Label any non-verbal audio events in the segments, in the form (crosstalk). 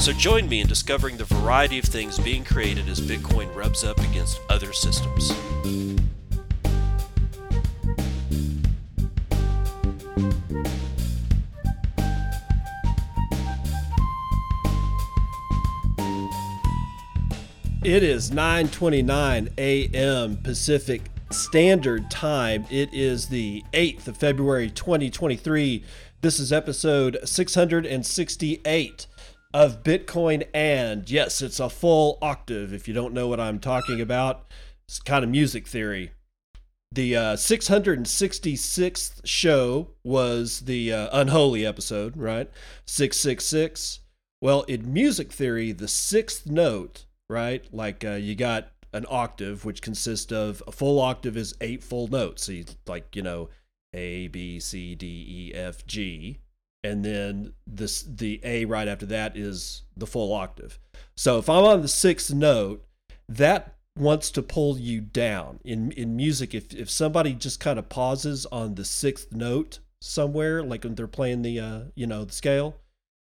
So join me in discovering the variety of things being created as Bitcoin rubs up against other systems. It is 9:29 a.m. Pacific Standard Time. It is the 8th of February 2023. This is episode 668 of Bitcoin and. Yes, it's a full octave if you don't know what I'm talking about. It's kind of music theory. The uh, 666th show was the uh, unholy episode, right? 666. Well, in music theory, the sixth note, right? Like uh, you got an octave, which consists of a full octave is eight full notes. So you, like, you know, A, B, C, D, E, F, G. And then this the A right after that is the full octave. So if I'm on the sixth note, that wants to pull you down. In in music, if if somebody just kind of pauses on the sixth note somewhere, like when they're playing the uh, you know, the scale,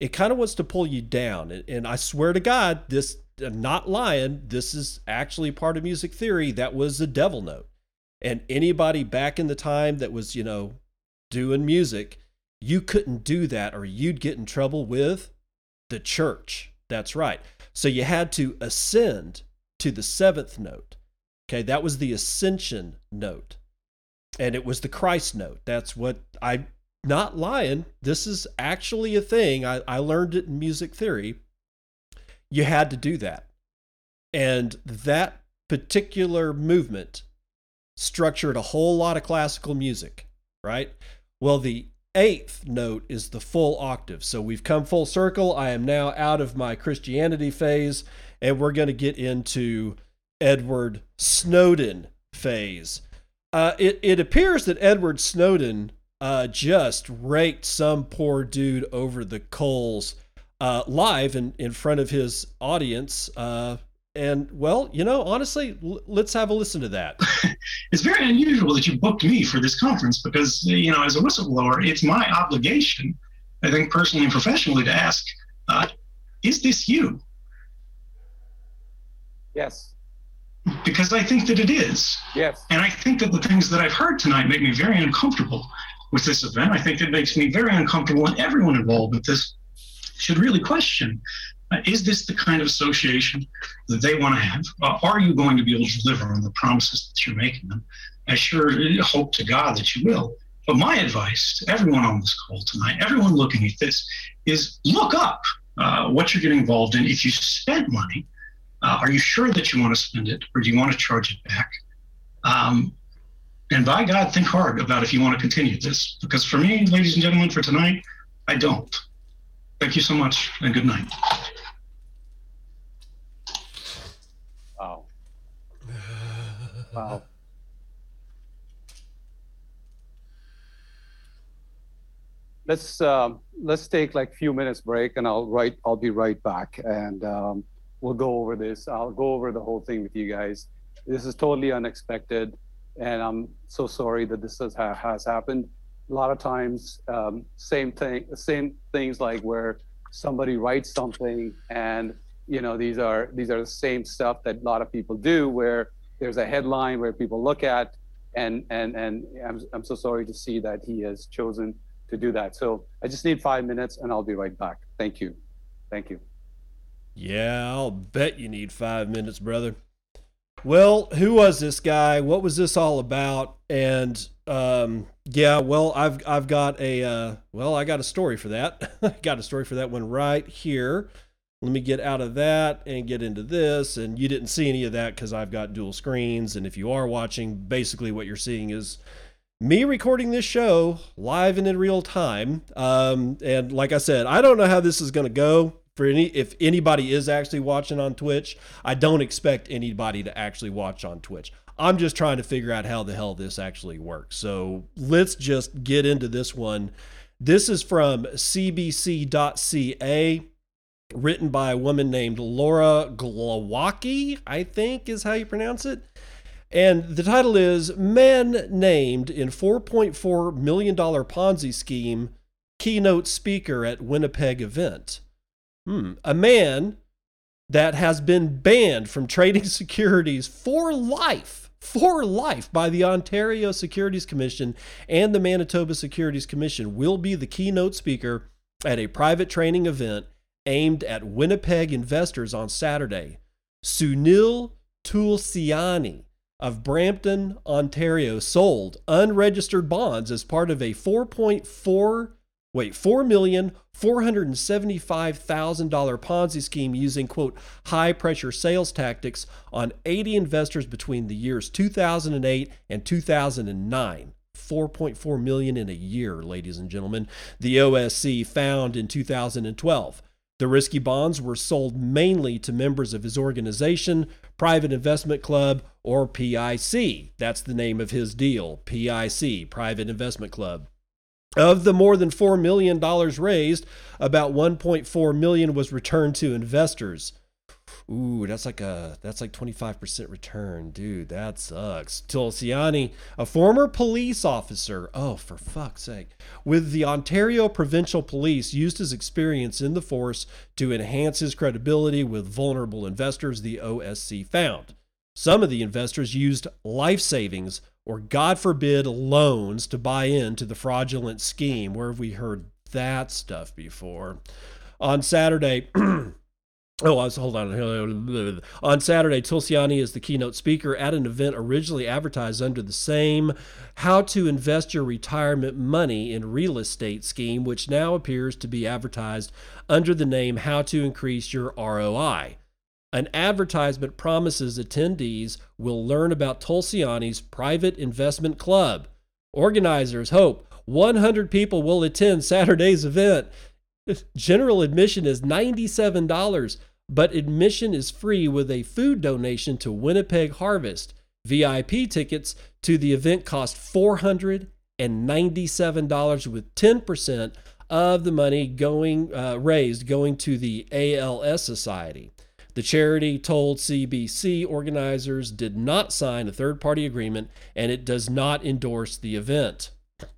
it kind of wants to pull you down. And, and I swear to God, this I'm not lying. This is actually part of music theory. That was the devil note. And anybody back in the time that was, you know, doing music, you couldn't do that or you'd get in trouble with the church. That's right. So you had to ascend to the seventh note. Okay, that was the ascension note. And it was the Christ note. That's what I not lying. This is actually a thing. I, I learned it in music theory you had to do that. And that particular movement structured a whole lot of classical music, right? Well, the eighth note is the full octave. So we've come full circle. I am now out of my Christianity phase, and we're going to get into Edward Snowden phase. Uh, it, it appears that Edward Snowden uh, just raked some poor dude over the coals uh, live in, in front of his audience. Uh, and well, you know, honestly, l- let's have a listen to that. (laughs) it's very unusual that you booked me for this conference because, you know, as a whistleblower, it's my obligation, I think personally and professionally, to ask, uh, is this you? Yes. Because I think that it is. Yes. And I think that the things that I've heard tonight make me very uncomfortable with this event. I think it makes me very uncomfortable and everyone involved with this should really question is this the kind of association that they want to have? Are you going to be able to deliver on the promises that you're making them? I sure hope to God that you will. But my advice to everyone on this call tonight, everyone looking at this, is look up uh, what you're getting involved in. If you spent money, uh, are you sure that you want to spend it or do you want to charge it back? Um, and by God, think hard about if you want to continue this. Because for me, ladies and gentlemen, for tonight, I don't. Thank you so much and good night. Wow. Wow. Let's um, let's take like a few minutes break, and I'll right I'll be right back, and um, we'll go over this. I'll go over the whole thing with you guys. This is totally unexpected, and I'm so sorry that this has has happened a lot of times um, same thing same things like where somebody writes something and you know these are these are the same stuff that a lot of people do where there's a headline where people look at and and and I'm, I'm so sorry to see that he has chosen to do that so i just need five minutes and i'll be right back thank you thank you yeah i'll bet you need five minutes brother well, who was this guy? What was this all about? And um, yeah, well, I've I've got a uh, well, I got a story for that. (laughs) I got a story for that one right here. Let me get out of that and get into this. And you didn't see any of that because I've got dual screens. And if you are watching, basically what you're seeing is me recording this show live and in real time. Um, and like I said, I don't know how this is going to go. for any if anybody is actually watching on Twitch, I don't expect anybody to actually watch on Twitch. I'm just trying to figure out how the hell this actually works. So let's just get into this one. This is from cbc.ca, written by a woman named Laura Glowacki, I think is how you pronounce it. And the title is Man Named in $4.4 Million Ponzi Scheme Keynote Speaker at Winnipeg Event. Hmm. A man that has been banned from trading (laughs) securities for life, for life by the Ontario Securities Commission and the Manitoba Securities Commission will be the keynote speaker at a private training event aimed at Winnipeg investors on Saturday. Sunil Tulsiani of Brampton, Ontario sold unregistered bonds as part of a 4.4 wait, $4,475,000 Ponzi scheme using, quote, high pressure sales tactics on 80 investors between the years 2008 and 2009. 4.4 million in a year, ladies and gentlemen. The OSC found in 2012. The risky bonds were sold mainly to members of his organization, Private Investment Club, or PIC. That's the name of his deal, PIC, Private Investment Club. Of the more than $4 million raised, about 1.4 million was returned to investors. Ooh, that's like a that's like 25% return. Dude, that sucks. Tulsiani, a former police officer, oh for fuck's sake, with the Ontario Provincial Police used his experience in the force to enhance his credibility with vulnerable investors, the OSC found. Some of the investors used life savings or, God forbid, loans to buy into the fraudulent scheme. Where have we heard that stuff before? On Saturday, (clears throat) oh, I was hold on. On Saturday, Tulsiani is the keynote speaker at an event originally advertised under the same How to Invest Your Retirement Money in Real Estate scheme, which now appears to be advertised under the name How to Increase Your ROI. An advertisement promises attendees will learn about Tulsiani's private investment club. Organizers hope 100 people will attend Saturday's event. General admission is $97, but admission is free with a food donation to Winnipeg Harvest. VIP tickets to the event cost $497 with 10% of the money going uh, raised going to the ALS Society. The charity told CBC organizers did not sign a third party agreement and it does not endorse the event.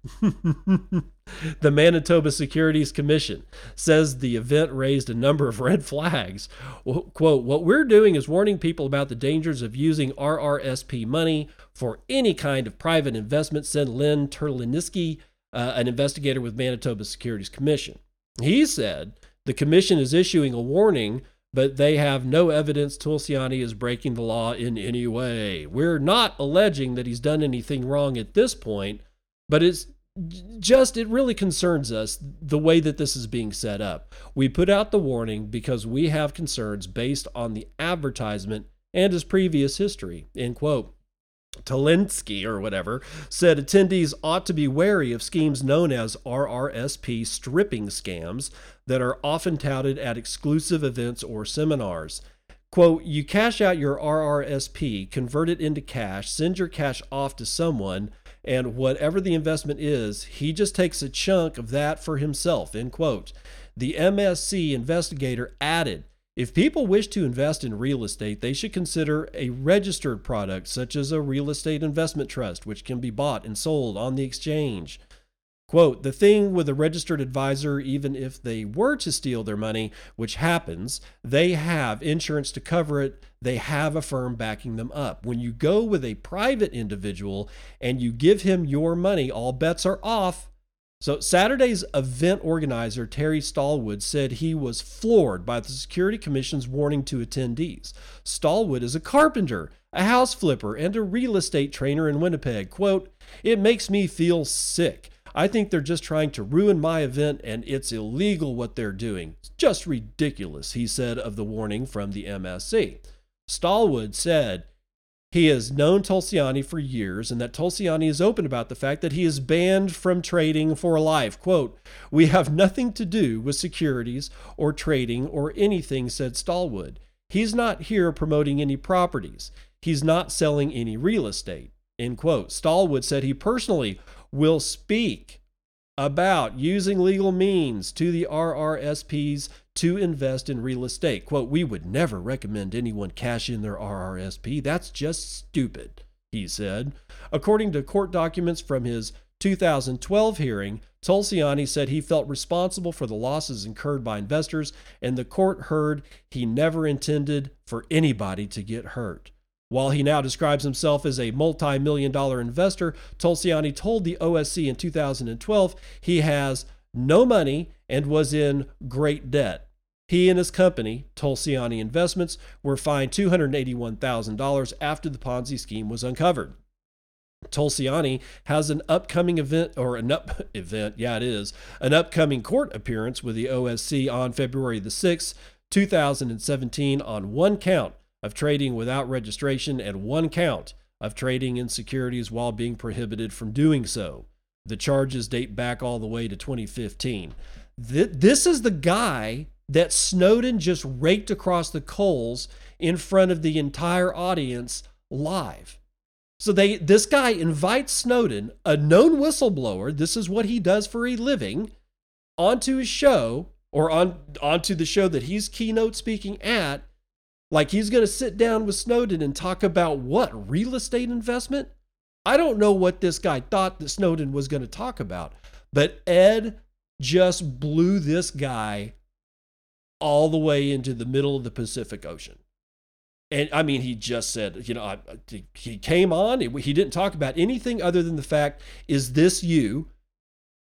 (laughs) the Manitoba Securities Commission says the event raised a number of red flags. Quote, What we're doing is warning people about the dangers of using RRSP money for any kind of private investment, said Lynn Terliniski, uh, an investigator with Manitoba Securities Commission. He said the commission is issuing a warning but they have no evidence Tulsiani is breaking the law in any way. We're not alleging that he's done anything wrong at this point, but it's just, it really concerns us the way that this is being set up. We put out the warning because we have concerns based on the advertisement and his previous history. End quote. Talinsky or whatever said attendees ought to be wary of schemes known as RRSP stripping scams that are often touted at exclusive events or seminars. Quote, you cash out your RRSP, convert it into cash, send your cash off to someone, and whatever the investment is, he just takes a chunk of that for himself, end quote. The MSC investigator added if people wish to invest in real estate, they should consider a registered product such as a real estate investment trust, which can be bought and sold on the exchange. Quote, the thing with a registered advisor, even if they were to steal their money, which happens, they have insurance to cover it. They have a firm backing them up. When you go with a private individual and you give him your money, all bets are off. So, Saturday's event organizer, Terry Stallwood, said he was floored by the Security Commission's warning to attendees. Stallwood is a carpenter, a house flipper, and a real estate trainer in Winnipeg. Quote, It makes me feel sick. I think they're just trying to ruin my event, and it's illegal what they're doing. It's just ridiculous, he said of the warning from the MSC. Stallwood said He has known Tulsiani for years, and that Tulsiani is open about the fact that he is banned from trading for life. Quote, We have nothing to do with securities or trading or anything, said Stallwood. He's not here promoting any properties. He's not selling any real estate. End quote. Stallwood said he personally will speak about using legal means to the RRSPs to invest in real estate. Quote, we would never recommend anyone cash in their RRSP. That's just stupid, he said. According to court documents from his 2012 hearing, Tulsiani said he felt responsible for the losses incurred by investors, and the court heard he never intended for anybody to get hurt. While he now describes himself as a multi million dollar investor, Tulsiani told the OSC in 2012 he has no money and was in great debt. He and his company, Tulsiani Investments, were fined $281,000 after the Ponzi scheme was uncovered. Tulsiani has an upcoming event, or an up (laughs) event, yeah, it is, an upcoming court appearance with the OSC on February the 6th, 2017, on one count of trading without registration and one count of trading in securities while being prohibited from doing so. The charges date back all the way to 2015. This is the guy that Snowden just raked across the coals in front of the entire audience live. So they this guy invites Snowden, a known whistleblower, this is what he does for a living, onto his show or on onto the show that he's keynote speaking at like he's going to sit down with Snowden and talk about what? Real estate investment? I don't know what this guy thought that Snowden was going to talk about, but Ed just blew this guy all the way into the middle of the Pacific Ocean. And I mean, he just said, you know, he came on, he didn't talk about anything other than the fact, is this you?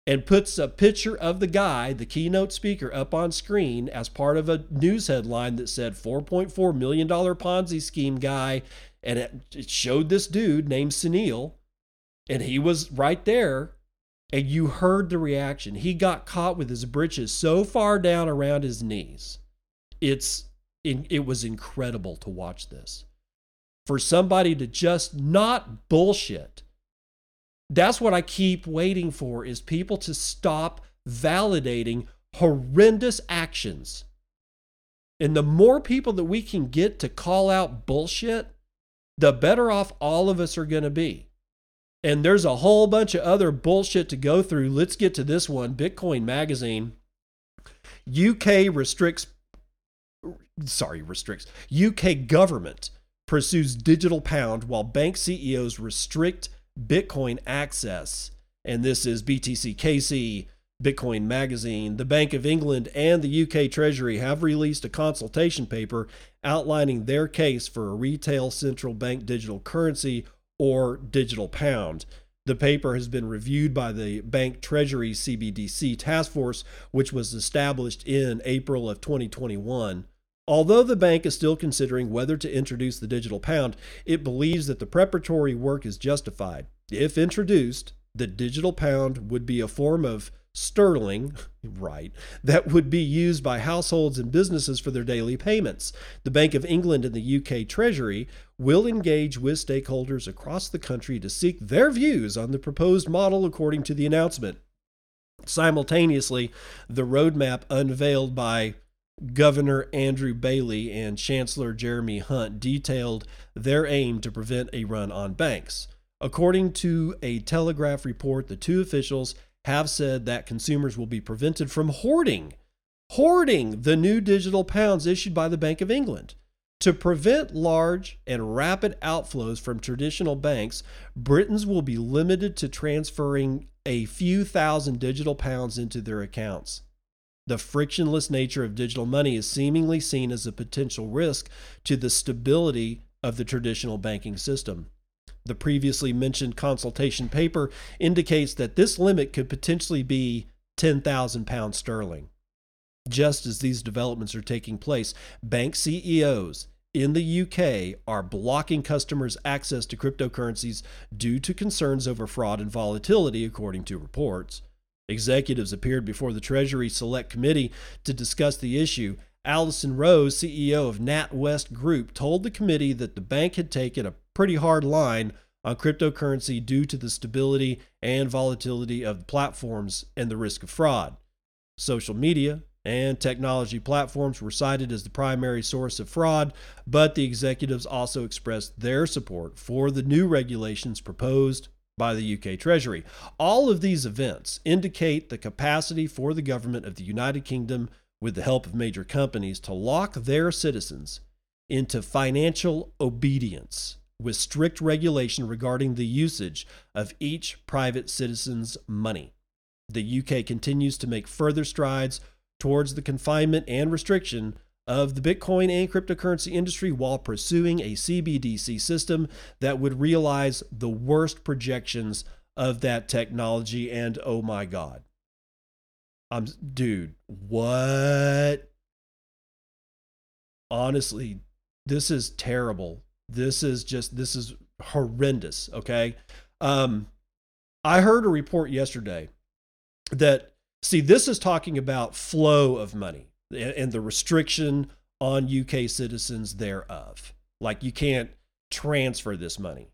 And puts a picture of the guy, the keynote speaker, up on screen as part of a news headline that said $4.4 million Ponzi scheme guy. And it, showed this dude named Sunil, and he was right there. And you heard the reaction. He got caught with his britches so far down around his knees. It's it was incredible to watch this. For somebody to just not bullshit that's what I keep waiting for is people to stop validating horrendous actions. And the more people that we can get to call out bullshit, the better off all of us are going to be. And there's a whole bunch of other bullshit to go through. Let's get to this one Bitcoin Magazine. UK restricts, sorry, restricts, UK government pursues digital pound while bank CEOs restrict Bitcoin access. And this is BTCKC, Bitcoin Magazine. The Bank of England and the UK Treasury have released a consultation paper outlining their case for a retail central bank digital currency or digital pound. The paper has been reviewed by the Bank Treasury CBDC task force, which was established in April of 2021. Although the bank is still considering whether to introduce the digital pound, it believes that the preparatory work is justified. If introduced, the digital pound would be a form of sterling, (laughs) right, that would be used by households and businesses for their daily payments. The Bank of England and the UK Treasury will engage with stakeholders across the country to seek their views on the proposed model, according to the announcement. Simultaneously, the roadmap unveiled by Governor Andrew Bailey and Chancellor Jeremy Hunt detailed their aim to prevent a run on banks. According to a Telegraph report, the two officials have said that consumers will be prevented from hoarding, hoarding the new digital pounds issued by the Bank of England. To prevent large and rapid outflows from traditional banks, Britons will be limited to transferring a few thousand digital pounds into their accounts. The frictionless nature of digital money is seemingly seen as a potential risk to the stability of the traditional banking system. The previously mentioned consultation paper indicates that this limit could potentially be 10,000 pounds sterling. Just as these developments are taking place, bank CEOs in the UK are blocking customers' access to cryptocurrencies due to concerns over fraud and volatility, according to reports. Executives appeared before the Treasury Select Committee to discuss the issue. Alison Rose, CEO of NatWest Group, told the committee that the bank had taken a pretty hard line on cryptocurrency due to the stability and volatility of the platforms and the risk of fraud. Social media and technology platforms were cited as the primary source of fraud, but the executives also expressed their support for the new regulations proposed by the UK Treasury. All of these events indicate the capacity for the government of the United Kingdom, with the help of major companies, to lock their citizens into financial obedience with strict regulation regarding the usage of each private citizen's money. The UK continues to make further strides towards the confinement and restriction of the Bitcoin and cryptocurrency industry while pursuing a CBDC system that would realize the worst projections of that technology. And oh my God. I'm, dude, what? Honestly, this is terrible. This is just, this is horrendous. Okay. Um, I heard a report yesterday that, see, this is talking about flow of money and the restriction on UK citizens thereof. Like you can't transfer this money.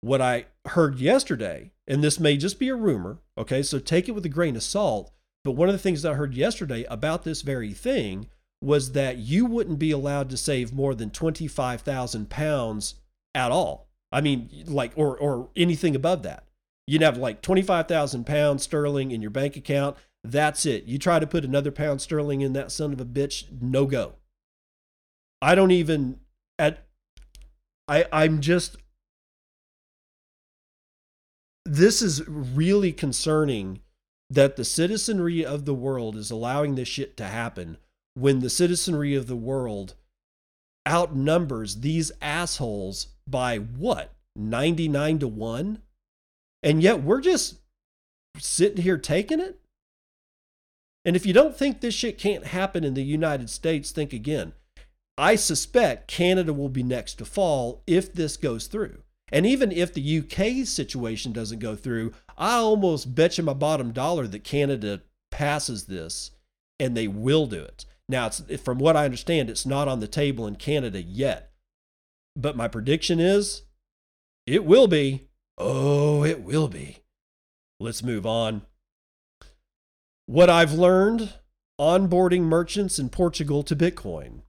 What I heard yesterday, and this may just be a rumor, okay, so take it with a grain of salt. But one of the things I heard yesterday about this very thing was that you wouldn't be allowed to save more than 25,000 pounds at all. I mean, like, or, or anything above that. You'd have like 25,000 pounds sterling in your bank account. That's it. You try to put another pound sterling in that son of a bitch, no go. I don't even at I I'm just this is really concerning that the citizenry of the world is allowing this shit to happen when the citizenry of the world outnumbers these assholes by what 99 to 1 and yet we're just sitting here taking it and if you don't think this shit can't happen in the United States, think again. I suspect Canada will be next to fall if this goes through. And even if the UK situation doesn't go through, I almost bet you my bottom dollar that Canada passes this and they will do it. Now, from what I understand, it's not on the table in Canada yet. But my prediction is it will be. Oh, it will be. Let's move on. What I've learned onboarding merchants in Portugal to Bitcoin.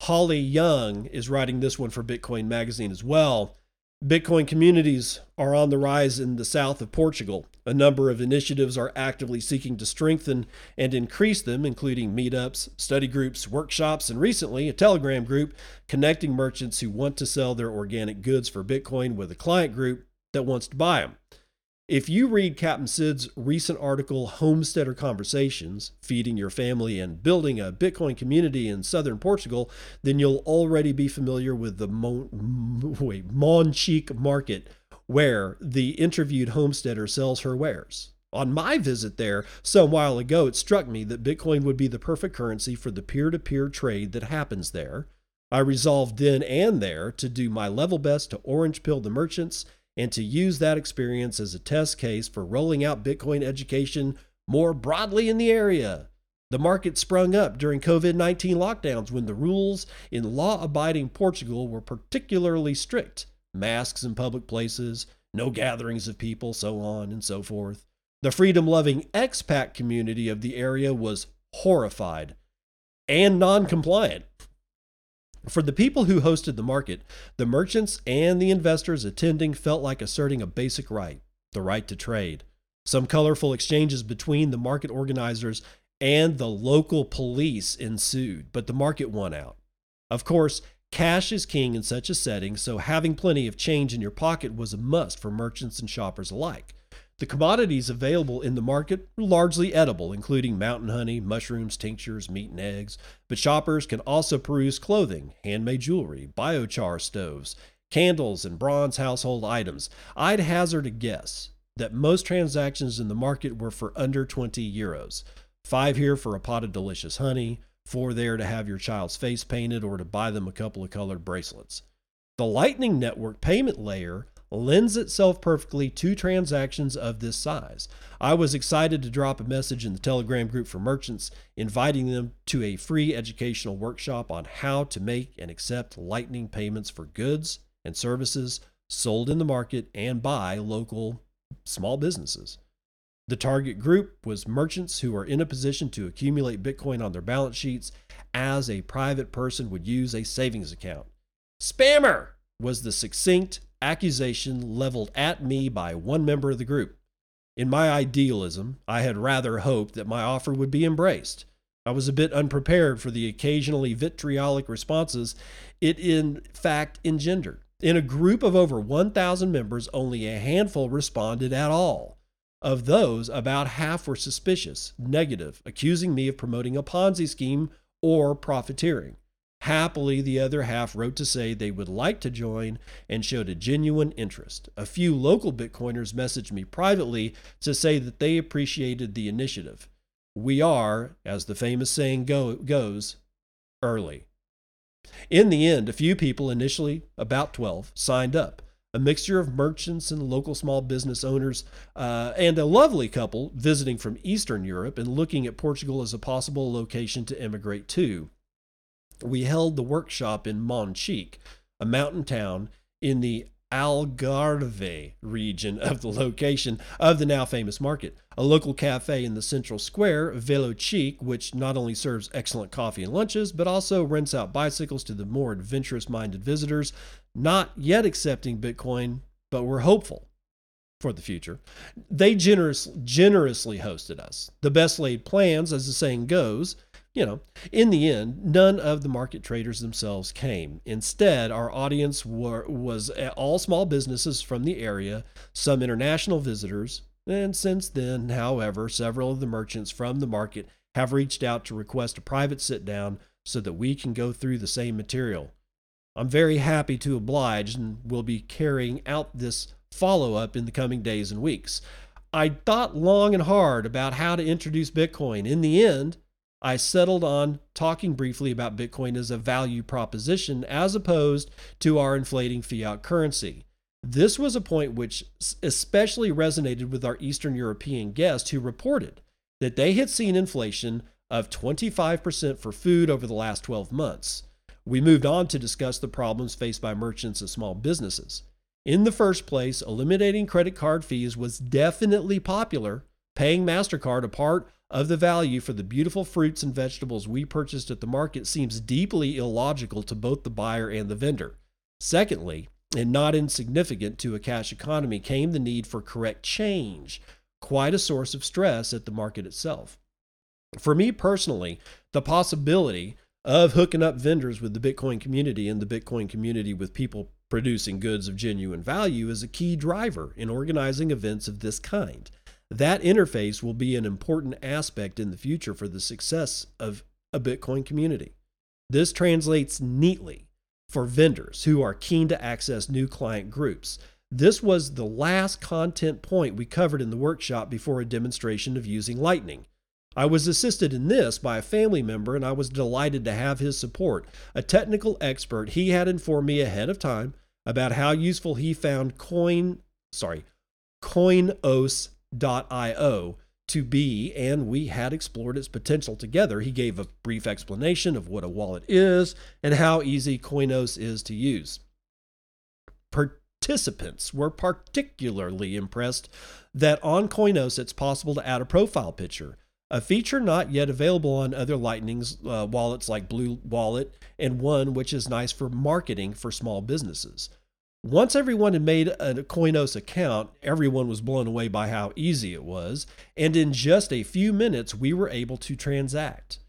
Holly Young is writing this one for Bitcoin Magazine as well. Bitcoin communities are on the rise in the south of Portugal. A number of initiatives are actively seeking to strengthen and increase them, including meetups, study groups, workshops, and recently a Telegram group connecting merchants who want to sell their organic goods for Bitcoin with a client group that wants to buy them. If you read Captain Sid's recent article, Homesteader Conversations Feeding Your Family and Building a Bitcoin Community in Southern Portugal, then you'll already be familiar with the Monchique (laughs) market, where the interviewed homesteader sells her wares. On my visit there some while ago, it struck me that Bitcoin would be the perfect currency for the peer to peer trade that happens there. I resolved then and there to do my level best to orange pill the merchants and to use that experience as a test case for rolling out Bitcoin education more broadly in the area. The market sprung up during COVID 19 lockdowns when the rules in law abiding Portugal were particularly strict masks in public places, no gatherings of people, so on and so forth. The freedom loving expat community of the area was horrified and non compliant. For the people who hosted the market, the merchants and the investors attending felt like asserting a basic right the right to trade. Some colorful exchanges between the market organizers and the local police ensued, but the market won out. Of course, cash is king in such a setting, so having plenty of change in your pocket was a must for merchants and shoppers alike. The commodities available in the market are largely edible, including mountain honey, mushrooms, tinctures, meat, and eggs. But shoppers can also peruse clothing, handmade jewelry, biochar stoves, candles, and bronze household items. I'd hazard a guess that most transactions in the market were for under 20 euros. Five here for a pot of delicious honey, four there to have your child's face painted or to buy them a couple of colored bracelets. The Lightning Network payment layer lends itself perfectly to transactions of this size. I was excited to drop a message in the Telegram group for merchants, inviting them to a free educational workshop on how to make and accept Lightning payments for goods and services sold in the market and by local small businesses. The target group was merchants who are in a position to accumulate Bitcoin on their balance sheets as a private person would use a savings account. Spammer was the succinct accusation leveled at me by one member of the group. In my idealism, I had rather hoped that my offer would be embraced. I was a bit unprepared for the occasionally vitriolic responses it in fact engendered. In a group of over 1,000 members, only a handful responded at all. Of those, about half were suspicious, negative, accusing me of promoting a Ponzi scheme or profiteering. Happily, the other half wrote to say they would like to join and showed a genuine interest. A few local Bitcoiners messaged me privately to say that they appreciated the initiative. We are, as the famous saying go, goes, early. In the end, a few people, initially about 12, signed up. A mixture of merchants and local small business owners, uh, and a lovely couple visiting from Eastern Europe and looking at Portugal as a possible location to emigrate to. We held the workshop in Monchique, a mountain town in the Algarve region of the location of the now famous market. A local cafe in the central square, Velo Chic, which not only serves excellent coffee and lunches, but also rents out bicycles to the more adventurous minded visitors, not yet accepting Bitcoin, but we're hopeful for the future. They generous, generously hosted us. The best laid plans, as the saying goes, you know, in the end, none of the market traders themselves came. Instead, our audience were, was all small businesses from the area, some international visitors, and since then, however, several of the merchants from the market have reached out to request a private sit down so that we can go through the same material. I'm very happy to oblige and will be carrying out this follow up in the coming days and weeks. I thought long and hard about how to introduce Bitcoin. In the end, I settled on talking briefly about Bitcoin as a value proposition as opposed to our inflating fiat currency. This was a point which especially resonated with our Eastern European guest who reported that they had seen inflation of 25% for food over the last 12 months. We moved on to discuss the problems faced by merchants and small businesses. In the first place, eliminating credit card fees was definitely popular, paying MasterCard a part of the value for the beautiful fruits and vegetables we purchased at the market seems deeply illogical to both the buyer and the vendor. Secondly, and not insignificant to a cash economy, came the need for correct change, quite a source of stress at the market itself. For me personally, the possibility of hooking up vendors with the Bitcoin community and the Bitcoin community with people producing goods of genuine value is a key driver in organizing events of this kind. That interface will be an important aspect in the future for the success of a Bitcoin community. This translates neatly for vendors who are keen to access new client groups. This was the last content point we covered in the workshop before a demonstration of using Lightning. I was assisted in this by a family member and I was delighted to have his support. A technical expert, he had informed me ahead of time about how useful he found Coin, sorry, Coinos Io to be, and we had explored its potential together. He gave a brief explanation of what a wallet is and how easy Coinos is to use. Participants were particularly impressed that on Coinos it's possible to add a profile picture, a feature not yet available on other Lightning's uh, wallets like Blue Wallet, and one which is nice for marketing for small businesses. Once everyone had made a Coinos account, everyone was blown away by how easy it was, and in just a few minutes, we were able to transact.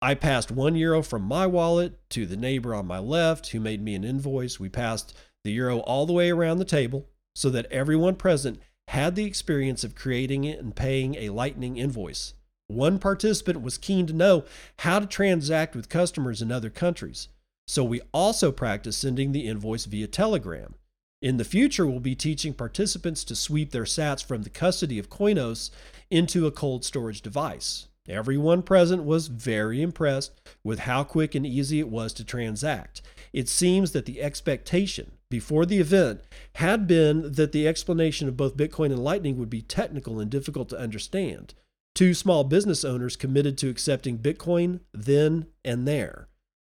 I passed one euro from my wallet to the neighbor on my left who made me an invoice. We passed the euro all the way around the table so that everyone present had the experience of creating it and paying a Lightning invoice. One participant was keen to know how to transact with customers in other countries. So we also practice sending the invoice via Telegram. In the future, we'll be teaching participants to sweep their sats from the custody of Coinos into a cold storage device. Everyone present was very impressed with how quick and easy it was to transact. It seems that the expectation before the event had been that the explanation of both Bitcoin and Lightning would be technical and difficult to understand. Two small business owners committed to accepting Bitcoin then and there.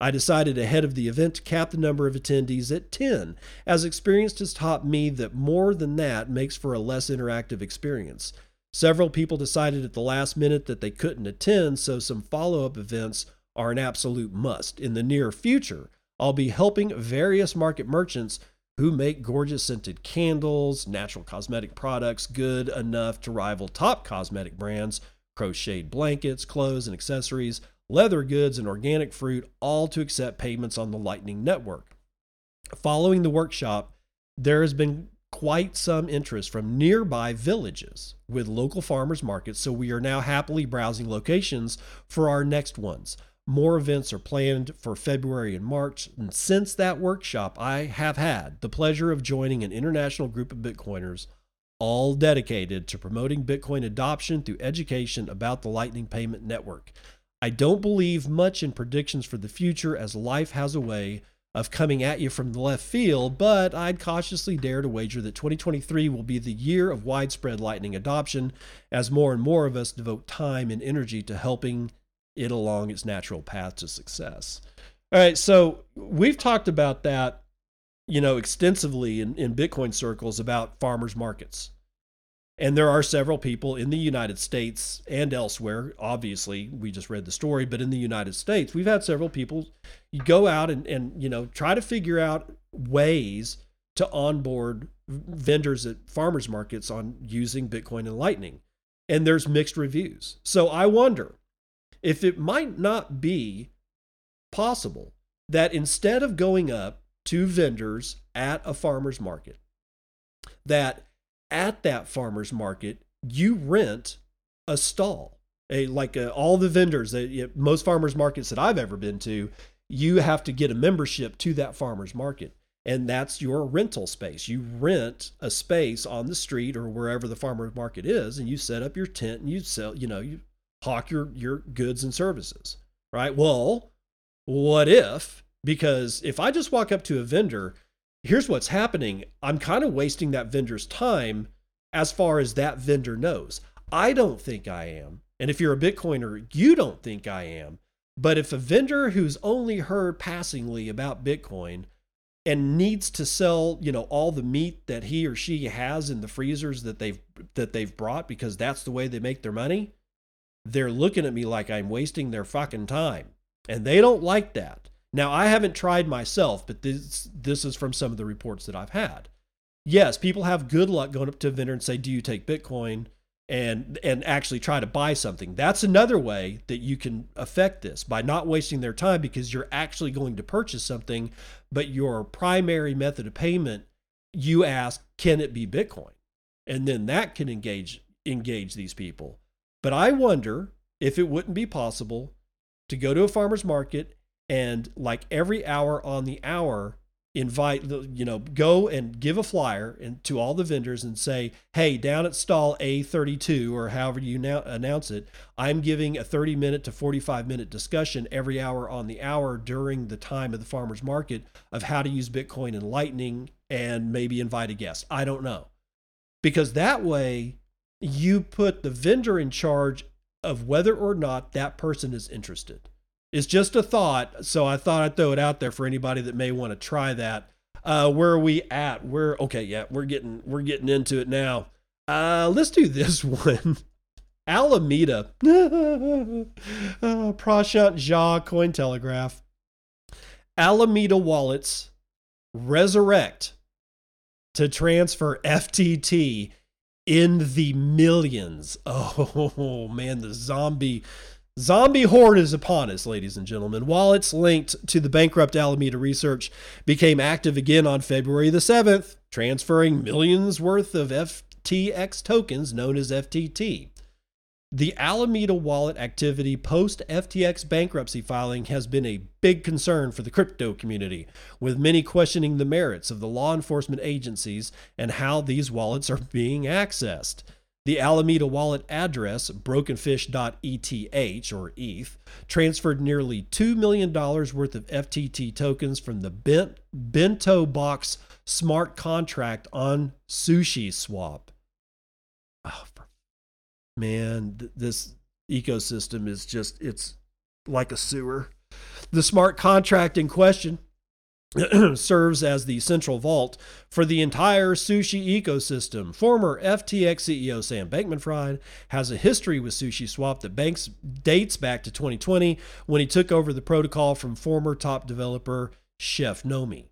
I decided ahead of the event to cap the number of attendees at 10, as experience has taught me that more than that makes for a less interactive experience. Several people decided at the last minute that they couldn't attend, so some follow up events are an absolute must. In the near future, I'll be helping various market merchants who make gorgeous scented candles, natural cosmetic products good enough to rival top cosmetic brands, crocheted blankets, clothes, and accessories, leather goods, and organic fruit, all to accept payments on the Lightning Network. Following the workshop, there has been quite some interest from nearby villages with local farmers markets, so we are now happily browsing locations for our next ones. More events are planned for February and March. And since that workshop, I have had the pleasure of joining an international group of Bitcoiners, all dedicated to promoting Bitcoin adoption through education about the Lightning Payment Network. I don't believe much in predictions for the future, as life has a way of coming at you from the left field, but I'd cautiously dare to wager that 2023 will be the year of widespread Lightning adoption as more and more of us devote time and energy to helping it along its natural path to success. All right, so we've talked about that, you know, extensively in, in Bitcoin circles about farmers markets. And there are several people in the United States and elsewhere. Obviously, we just read the story, but in the United States, we've had several people go out and, and you know try to figure out ways to onboard vendors at farmers markets on using Bitcoin and Lightning. And there's mixed reviews. So I wonder if it might not be possible that instead of going up to vendors at a farmer's market, that at that farmer's market, you rent a stall. A, like all the vendors that most farmers markets that I've ever been to, you have to get a membership to that farmer's market. And that's your rental space. You rent a space on the street or wherever the farmer's market is, and you set up your tent and you sell, you know, you hawk your, your goods and services, right? Well, what if, because if I just walk up to a vendor here's what's happening I'm kind of wasting that vendor's time as far as that vendor knows. I don't think I am. And if you're a Bitcoiner, you don't think I am. But if a vendor who's only heard passingly about Bitcoin and needs to sell, you know, all the meat that he or she has in the freezers that they've that they've brought because that's the way they make their money, they're looking at me like I'm wasting their fucking time. And they don't like that. Now, I haven't tried myself, but this this is from some of the reports that I've had. Yes, people have good luck going up to a vendor and say, "Do you take Bitcoin?" and and actually try to buy something. That's another way that you can affect this by not wasting their time because you're actually going to purchase something, but your primary method of payment, you ask, "Can it be Bitcoin?" And then that can engage engage these people. But I wonder if it wouldn't be possible to go to a farmer's market and like every hour on the hour invite the you know go and give a flyer and to all the vendors and say hey down at stall a32 or however you now announce it i'm giving a 30 minute to 45 minute discussion every hour on the hour during the time of the farmers market of how to use bitcoin and lightning and maybe invite a guest. I don't know. Because that way you put the vendor in charge of whether or not that person is interested it's just a thought, so I thought I'd throw it out there for anybody that may want to try that. Uh, where are we at? We're okay. Yeah, we're getting we're getting into it now. Uh, let's do this (laughs) one. Alameda, (laughs) uh, Prashant Jha, Cointelegraph. Alameda wallets resurrect to transfer FTT in the millions. (laughs) Oh man, the zombie Zombie horde is upon us, ladies and gentlemen. Wallets linked to the bankrupt Alameda research became active again on February the 7th, transferring millions worth of FTX tokens known as FTT. The Alameda wallet activity post FTX bankruptcy filing has been a big concern for the crypto community, with many questioning the merits of the law enforcement agencies and how these wallets are being accessed. The Alameda wallet address, brokenfish.eth or ETH, transferred nearly $2 million worth of FTT tokens from the Bent, Bento Box smart contract on Sushi Swap. Oh, man, this ecosystem is just, it's like a sewer. The smart contract in question (clears throat) serves as the central vault for the entire sushi ecosystem. Former FTX CEO Sam Bankman Fried has a history with Sushi Swap that banks dates back to 2020 when he took over the protocol from former top developer Chef Nomi.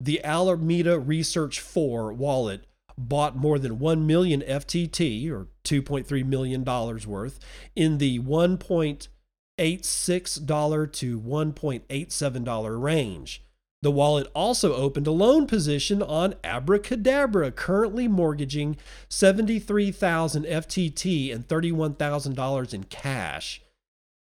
The Alameda Research 4 wallet bought more than 1 million FTT or 2.3 million dollars worth in the 1.86 dollar to 1.87 dollar range. The wallet also opened a loan position on Abracadabra, currently mortgaging 73,000 FTT and $31,000 in cash.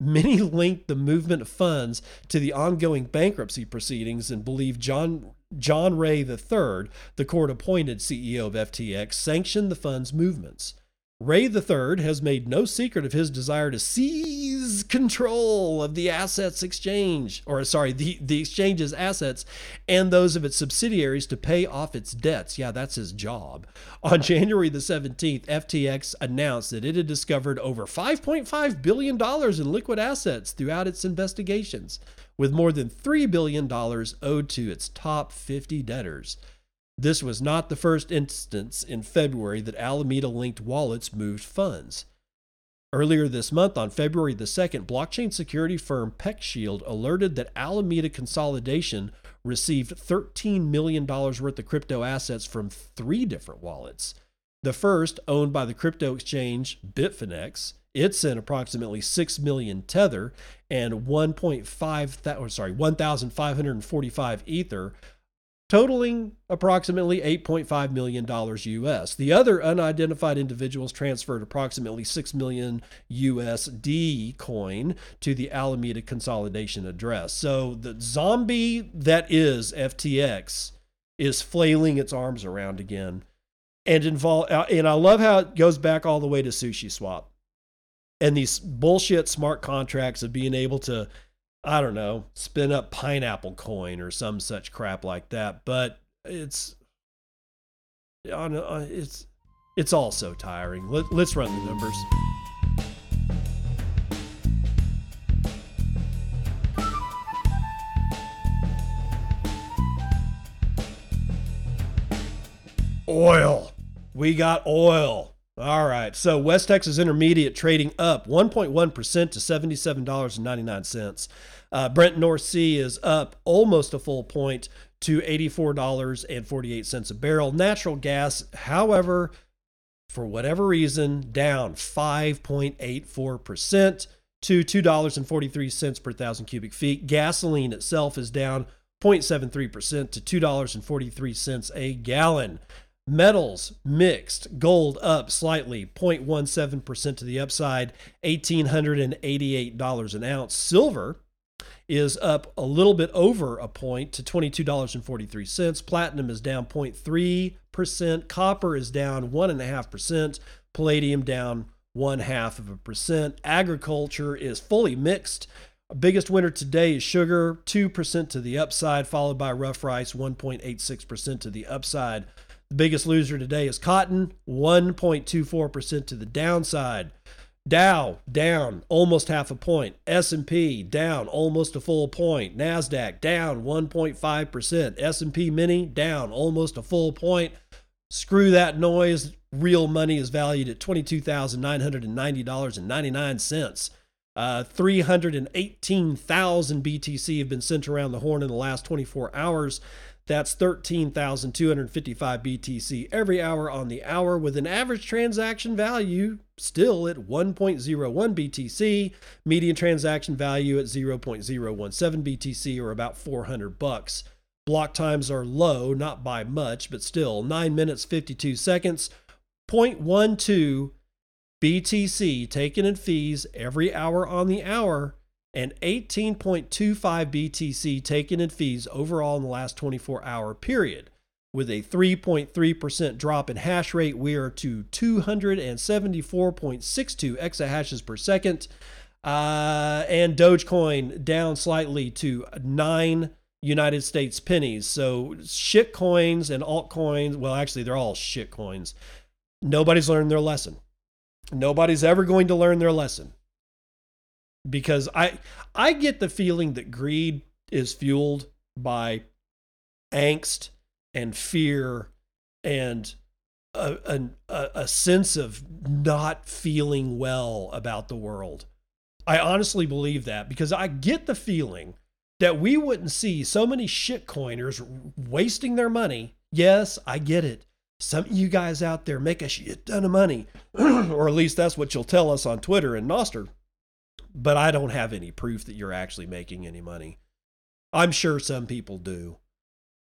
Many linked the movement of funds to the ongoing bankruptcy proceedings and believe John John Ray III, the court appointed CEO of FTX, sanctioned the fund's movements. Ray III has made no secret of his desire to seize control of the assets exchange, or sorry, the, the exchange's assets and those of its subsidiaries to pay off its debts. Yeah, that's his job. On (laughs) January the 17th, FTX announced that it had discovered over $5.5 billion in liquid assets throughout its investigations, with more than $3 billion owed to its top 50 debtors. This was not the first instance in February that Alameda linked wallets moved funds. Earlier this month, on February the 2nd, blockchain security firm PeckShield alerted that Alameda Consolidation received $13 million worth of crypto assets from three different wallets. The first, owned by the crypto exchange Bitfinex, it sent approximately 6 million Tether and 1.5 or sorry, 1,545 Ether totaling approximately $8.5 million US. The other unidentified individuals transferred approximately 6 million USD coin to the Alameda consolidation address. So the zombie that is FTX is flailing its arms around again. And involve uh, and I love how it goes back all the way to Sushi Swap. And these bullshit smart contracts of being able to I don't know, spin up pineapple coin or some such crap like that. But it's on it's it's all so tiring. Let, let's run the numbers. Oil. We got oil. All right. So West Texas Intermediate trading up 1.1% to $77.99. Uh, Brent North Sea is up almost a full point to $84.48 a barrel. Natural gas, however, for whatever reason, down 5.84% to $2.43 per thousand cubic feet. Gasoline itself is down 0.73% to $2.43 a gallon. Metals mixed, gold up slightly, 0.17% to the upside, $1,888 an ounce. Silver is up a little bit over a point to $22.43. Platinum is down 0.3%. Copper is down 1.5%. Palladium down one half of a percent. Agriculture is fully mixed. Biggest winner today is sugar, 2% to the upside, followed by rough rice, 1.86% to the upside. The biggest loser today is cotton, 1.24% to the downside. Dow down almost half a point. S&P down almost a full point. Nasdaq down 1.5%. S&P mini down almost a full point. Screw that noise. Real money is valued at $22,990.99. Uh, 318,000 BTC have been sent around the horn in the last 24 hours. That's 13,255 BTC every hour on the hour with an average transaction value still at 1.01 BTC, median transaction value at 0.017 BTC or about 400 bucks. Block times are low, not by much, but still 9 minutes 52 seconds, 0.12 BTC taken in fees every hour on the hour and 18.25 BTC taken in fees overall in the last 24 hour period. With a 3.3% drop in hash rate, we are to 274.62 exahashes per second. Uh, and Dogecoin down slightly to nine United States pennies. So shit coins and altcoins, well, actually, they're all shit coins. Nobody's learned their lesson. Nobody's ever going to learn their lesson. Because I I get the feeling that greed is fueled by angst and fear and a, a, a sense of not feeling well about the world. I honestly believe that because I get the feeling that we wouldn't see so many shitcoiners wasting their money. Yes, I get it. Some of you guys out there make a shit ton of money, (clears throat) or at least that's what you'll tell us on Twitter and Nostr. But I don't have any proof that you're actually making any money. I'm sure some people do.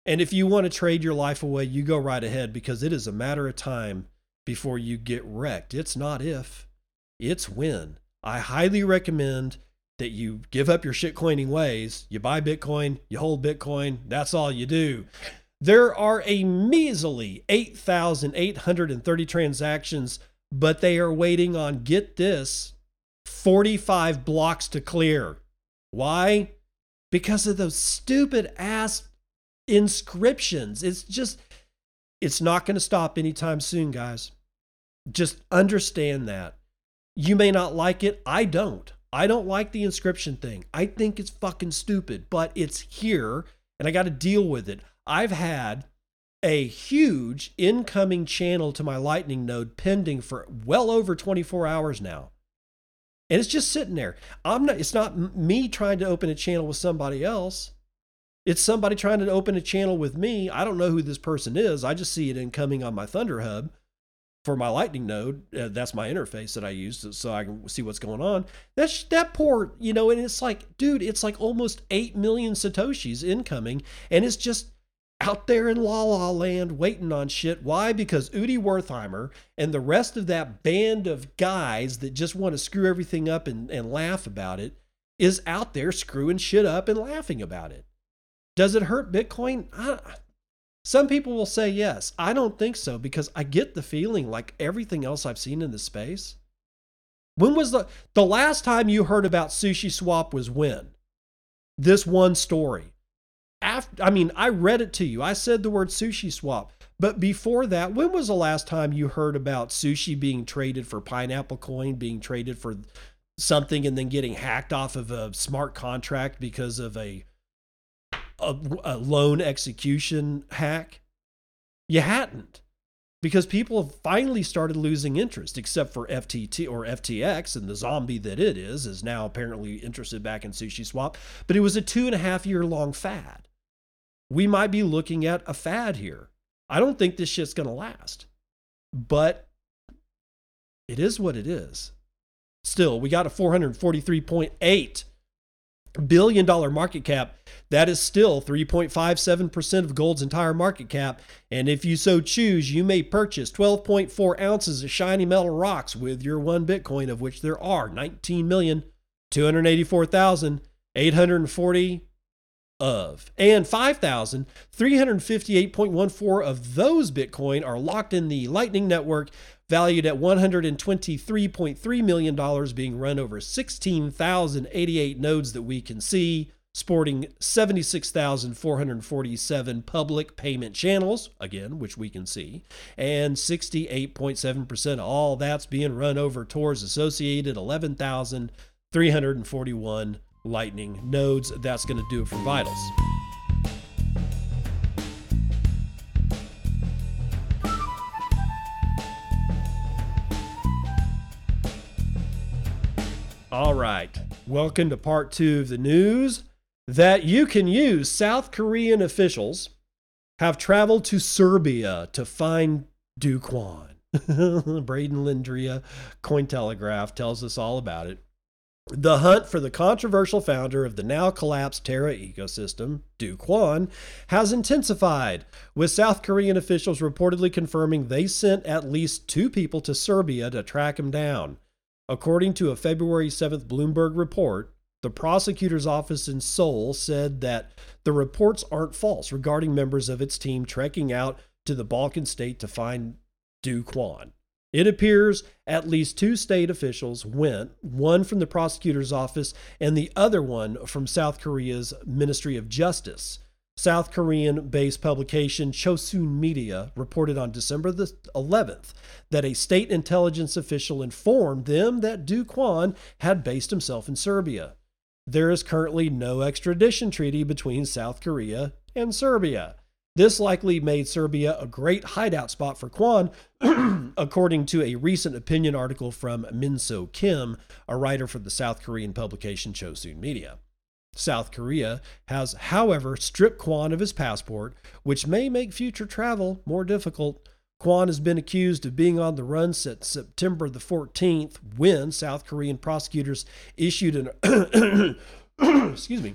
And if you want to trade your life away, you go right ahead because it is a matter of time before you get wrecked. It's not if, it's when. I highly recommend that you give up your shitcoining ways. You buy Bitcoin, you hold Bitcoin, that's all you do. There are a measly 8,830 transactions, but they are waiting on, get this, 45 blocks to clear. Why? Because of those stupid ass inscriptions. It's just, it's not going to stop anytime soon, guys. Just understand that. You may not like it. I don't. I don't like the inscription thing. I think it's fucking stupid, but it's here and I got to deal with it. I've had a huge incoming channel to my Lightning node pending for well over 24 hours now. And it's just sitting there. I'm not it's not me trying to open a channel with somebody else. It's somebody trying to open a channel with me. I don't know who this person is. I just see it incoming on my Thunder Hub for my Lightning node. Uh, that's my interface that I use so I can see what's going on. That's that poor, you know, and it's like, dude, it's like almost 8 million Satoshis incoming. And it's just out there in La La Land waiting on shit. Why? Because Udi Wertheimer and the rest of that band of guys that just want to screw everything up and, and laugh about it is out there screwing shit up and laughing about it. Does it hurt Bitcoin? I, some people will say yes. I don't think so because I get the feeling like everything else I've seen in the space. When was the the last time you heard about Sushi Swap was when? This one story. After I mean, I read it to you. I said the word sushi swap. But before that, when was the last time you heard about sushi being traded for pineapple coin, being traded for something and then getting hacked off of a smart contract because of a a, a loan execution hack? You hadn't because people have finally started losing interest, except for FTT or FTX and the zombie that it is, is now apparently interested back in Sushi Swap. But it was a two and a half year long fad. We might be looking at a fad here. I don't think this shit's going to last, but it is what it is. Still, we got a 443.8 billion dollar market cap that is still 3.57% of gold's entire market cap and if you so choose you may purchase 12.4 ounces of shiny metal rocks with your one bitcoin of which there are 19,284,840 of. And 5,358.14 of those bitcoin are locked in the lightning network valued at $123.3 million, being run over 16,088 nodes that we can see, sporting 76,447 public payment channels, again, which we can see, and 68.7% all that's being run over Tor's associated 11,341 Lightning nodes. That's going to do it for Vitals. All right. Welcome to part two of the news that you can use. South Korean officials have traveled to Serbia to find Kwon. (laughs) Brayden Lindrea, Cointelegraph tells us all about it. The hunt for the controversial founder of the now collapsed Terra ecosystem, Do Kwon, has intensified, with South Korean officials reportedly confirming they sent at least two people to Serbia to track him down. According to a February 7th Bloomberg report, the prosecutor's office in Seoul said that the reports aren't false regarding members of its team trekking out to the Balkan state to find Do Kwon. It appears at least two state officials went, one from the prosecutor's office and the other one from South Korea's Ministry of Justice. South Korean based publication Chosun Media reported on December the 11th that a state intelligence official informed them that Do Kwon had based himself in Serbia. There is currently no extradition treaty between South Korea and Serbia. This likely made Serbia a great hideout spot for Kwon, (clears throat) according to a recent opinion article from Minso Kim, a writer for the South Korean publication Chosun Media. South Korea has, however, stripped Kwon of his passport, which may make future travel more difficult. Kwon has been accused of being on the run since September the 14th when South Korean prosecutors issued an (clears throat) excuse me,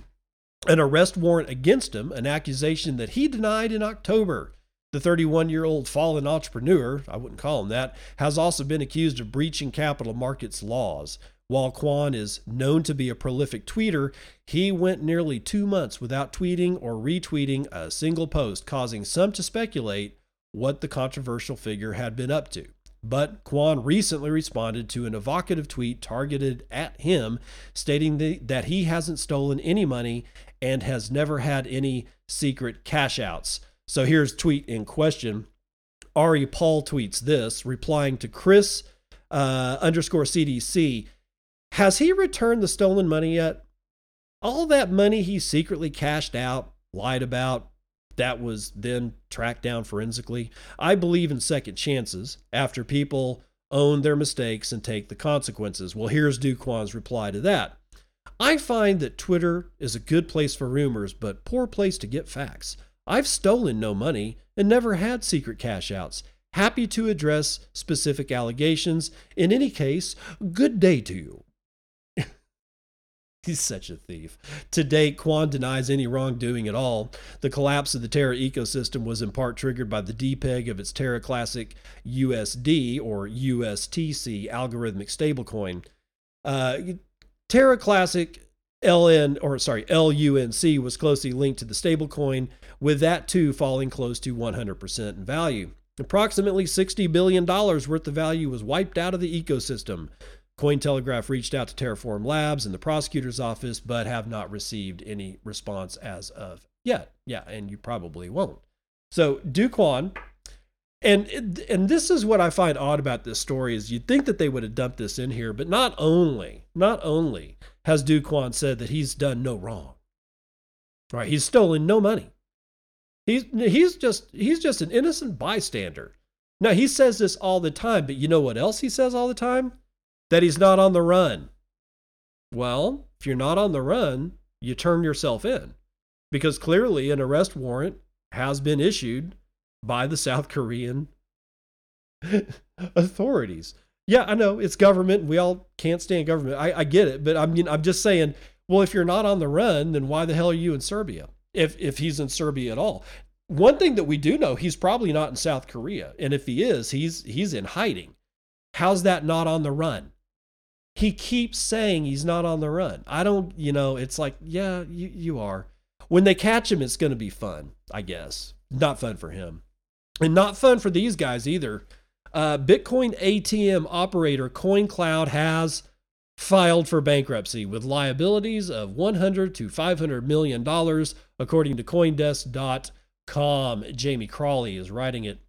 an arrest warrant against him, an accusation that he denied in October. The 31 year old fallen entrepreneur, I wouldn't call him that, has also been accused of breaching capital markets laws. While Kwon is known to be a prolific tweeter, he went nearly two months without tweeting or retweeting a single post, causing some to speculate what the controversial figure had been up to. But Kwon recently responded to an evocative tweet targeted at him, stating that he hasn't stolen any money and has never had any secret cash outs. So here's tweet in question. Ari Paul tweets this, replying to Chris uh, underscore CDC. Has he returned the stolen money yet? All that money he secretly cashed out, lied about, that was then tracked down forensically. I believe in second chances after people own their mistakes and take the consequences. Well, here's Kwon's reply to that. I find that Twitter is a good place for rumors, but poor place to get facts. I've stolen no money and never had secret cash outs. Happy to address specific allegations. In any case, good day to you. He's such a thief. To date, Kwon denies any wrongdoing at all. The collapse of the Terra ecosystem was in part triggered by the depeg of its Terra Classic USD or USTC algorithmic stablecoin. Uh, Terra Classic LN or sorry LUNC was closely linked to the stablecoin, with that too falling close to 100% in value. Approximately $60 billion worth of value was wiped out of the ecosystem. Cointelegraph reached out to Terraform Labs and the prosecutor's office, but have not received any response as of yet. Yeah, and you probably won't. So Kwon, and and this is what I find odd about this story is you'd think that they would have dumped this in here, but not only, not only has Kwon said that he's done no wrong. Right, he's stolen no money. He's he's just he's just an innocent bystander. Now he says this all the time, but you know what else he says all the time? That he's not on the run. Well, if you're not on the run, you turn yourself in because clearly an arrest warrant has been issued by the South Korean (laughs) authorities. Yeah, I know it's government. We all can't stand government. I, I get it, but I mean, I'm just saying. Well, if you're not on the run, then why the hell are you in Serbia? If if he's in Serbia at all, one thing that we do know, he's probably not in South Korea, and if he is, he's he's in hiding. How's that not on the run? he keeps saying he's not on the run. I don't, you know, it's like, yeah, you, you are. When they catch him, it's going to be fun, I guess. Not fun for him. And not fun for these guys either. Uh, Bitcoin ATM operator CoinCloud has filed for bankruptcy with liabilities of 100 to 500 million dollars, according to CoinDesk.com. Jamie Crawley is writing it.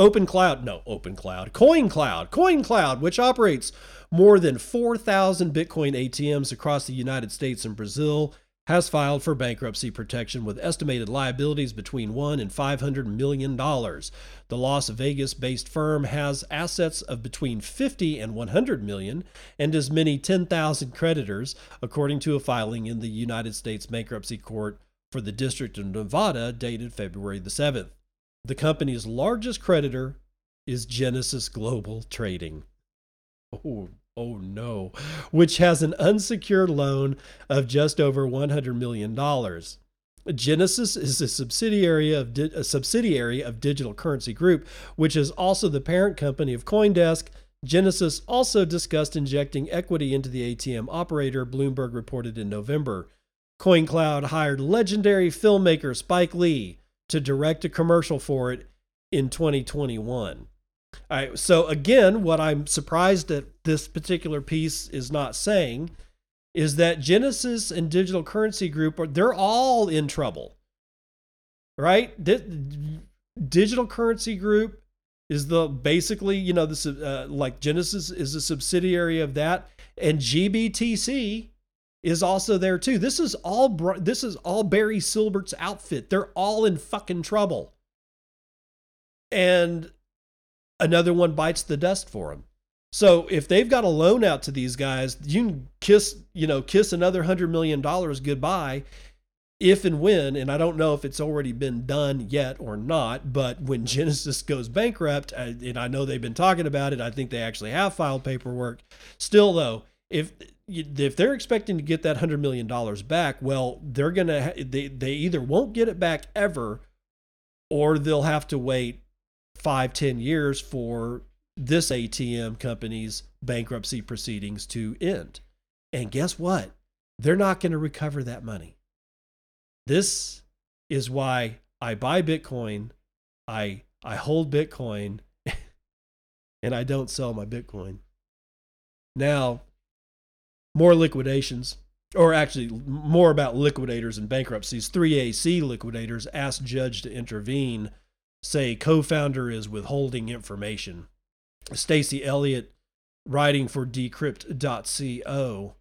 Open Cloud, no, Open Cloud, Coin Cloud, Coin Cloud, which operates more than 4,000 Bitcoin ATMs across the United States and Brazil, has filed for bankruptcy protection with estimated liabilities between 1 and 500 million dollars. The Las Vegas-based firm has assets of between 50 and 100 million and as many 10,000 creditors, according to a filing in the United States Bankruptcy Court for the District of Nevada dated February the 7th. The company's largest creditor is Genesis Global Trading. Oh, oh no, which has an unsecured loan of just over $100 million. Genesis is a subsidiary of a subsidiary of Digital Currency Group, which is also the parent company of CoinDesk. Genesis also discussed injecting equity into the ATM operator, Bloomberg reported in November. CoinCloud hired legendary filmmaker Spike Lee to direct a commercial for it in 2021. All right, so again, what I'm surprised that this particular piece is not saying is that Genesis and Digital Currency Group are they're all in trouble. right? Di- Digital Currency Group is the basically, you know, this uh, like Genesis is a subsidiary of that, and GBTC is also there too. This is all this is all Barry Silbert's outfit. They're all in fucking trouble. And another one bites the dust for them. So if they've got a loan out to these guys, you can kiss, you know, kiss another hundred million dollars goodbye if and when, and I don't know if it's already been done yet or not, but when (laughs) Genesis goes bankrupt, and I know they've been talking about it, I think they actually have filed paperwork. Still, though, if if they're expecting to get that hundred million dollars back, well, they're gonna they they either won't get it back ever, or they'll have to wait five ten years for this ATM company's bankruptcy proceedings to end. And guess what? They're not going to recover that money. This is why I buy Bitcoin, I I hold Bitcoin, (laughs) and I don't sell my Bitcoin. Now, more liquidations, or actually more about liquidators and bankruptcies. 3AC liquidators asked judge to intervene, say co-founder is withholding information. Stacy Elliott writing for decrypt.co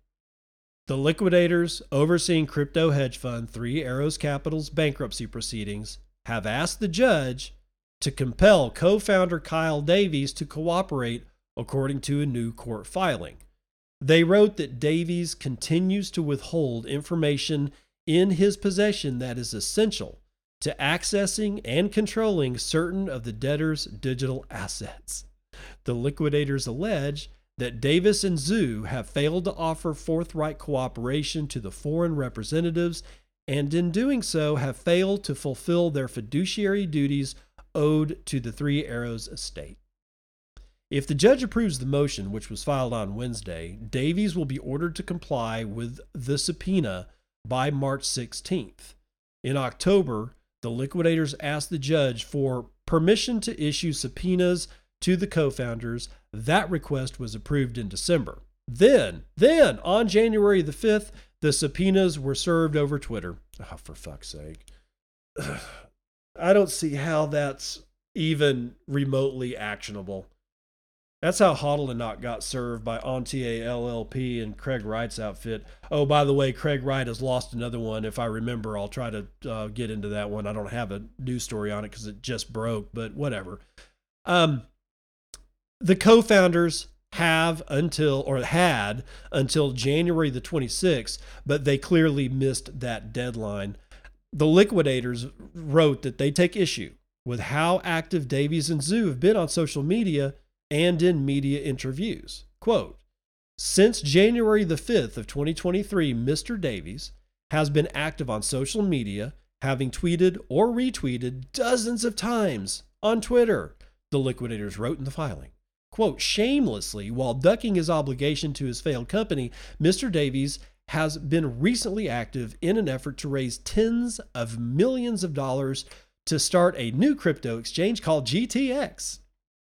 the liquidators overseeing crypto hedge fund Three Arrows Capital's bankruptcy proceedings have asked the judge to compel co founder Kyle Davies to cooperate, according to a new court filing. They wrote that Davies continues to withhold information in his possession that is essential to accessing and controlling certain of the debtor's digital assets. The liquidators allege that Davis and Zhu have failed to offer forthright cooperation to the foreign representatives and in doing so have failed to fulfill their fiduciary duties owed to the Three Arrows estate. If the judge approves the motion, which was filed on Wednesday, Davies will be ordered to comply with the subpoena by March 16th. In October, the liquidators asked the judge for permission to issue subpoenas to the co founders. That request was approved in December. Then, then on January the 5th, the subpoenas were served over Twitter. Oh, for fuck's sake. (sighs) I don't see how that's even remotely actionable. That's how Hodlonaut got served by Ontier LLP and Craig Wright's outfit. Oh, by the way, Craig Wright has lost another one. If I remember, I'll try to uh, get into that one. I don't have a news story on it because it just broke, but whatever. Um, the co-founders have until or had until January the 26th, but they clearly missed that deadline. The liquidators wrote that they take issue with how active Davies and Zhu have been on social media and in media interviews. Quote, since January the 5th of 2023, Mr. Davies has been active on social media, having tweeted or retweeted dozens of times on Twitter, the liquidators wrote in the filing. Quote, shamelessly, while ducking his obligation to his failed company, Mr. Davies has been recently active in an effort to raise tens of millions of dollars to start a new crypto exchange called GTX.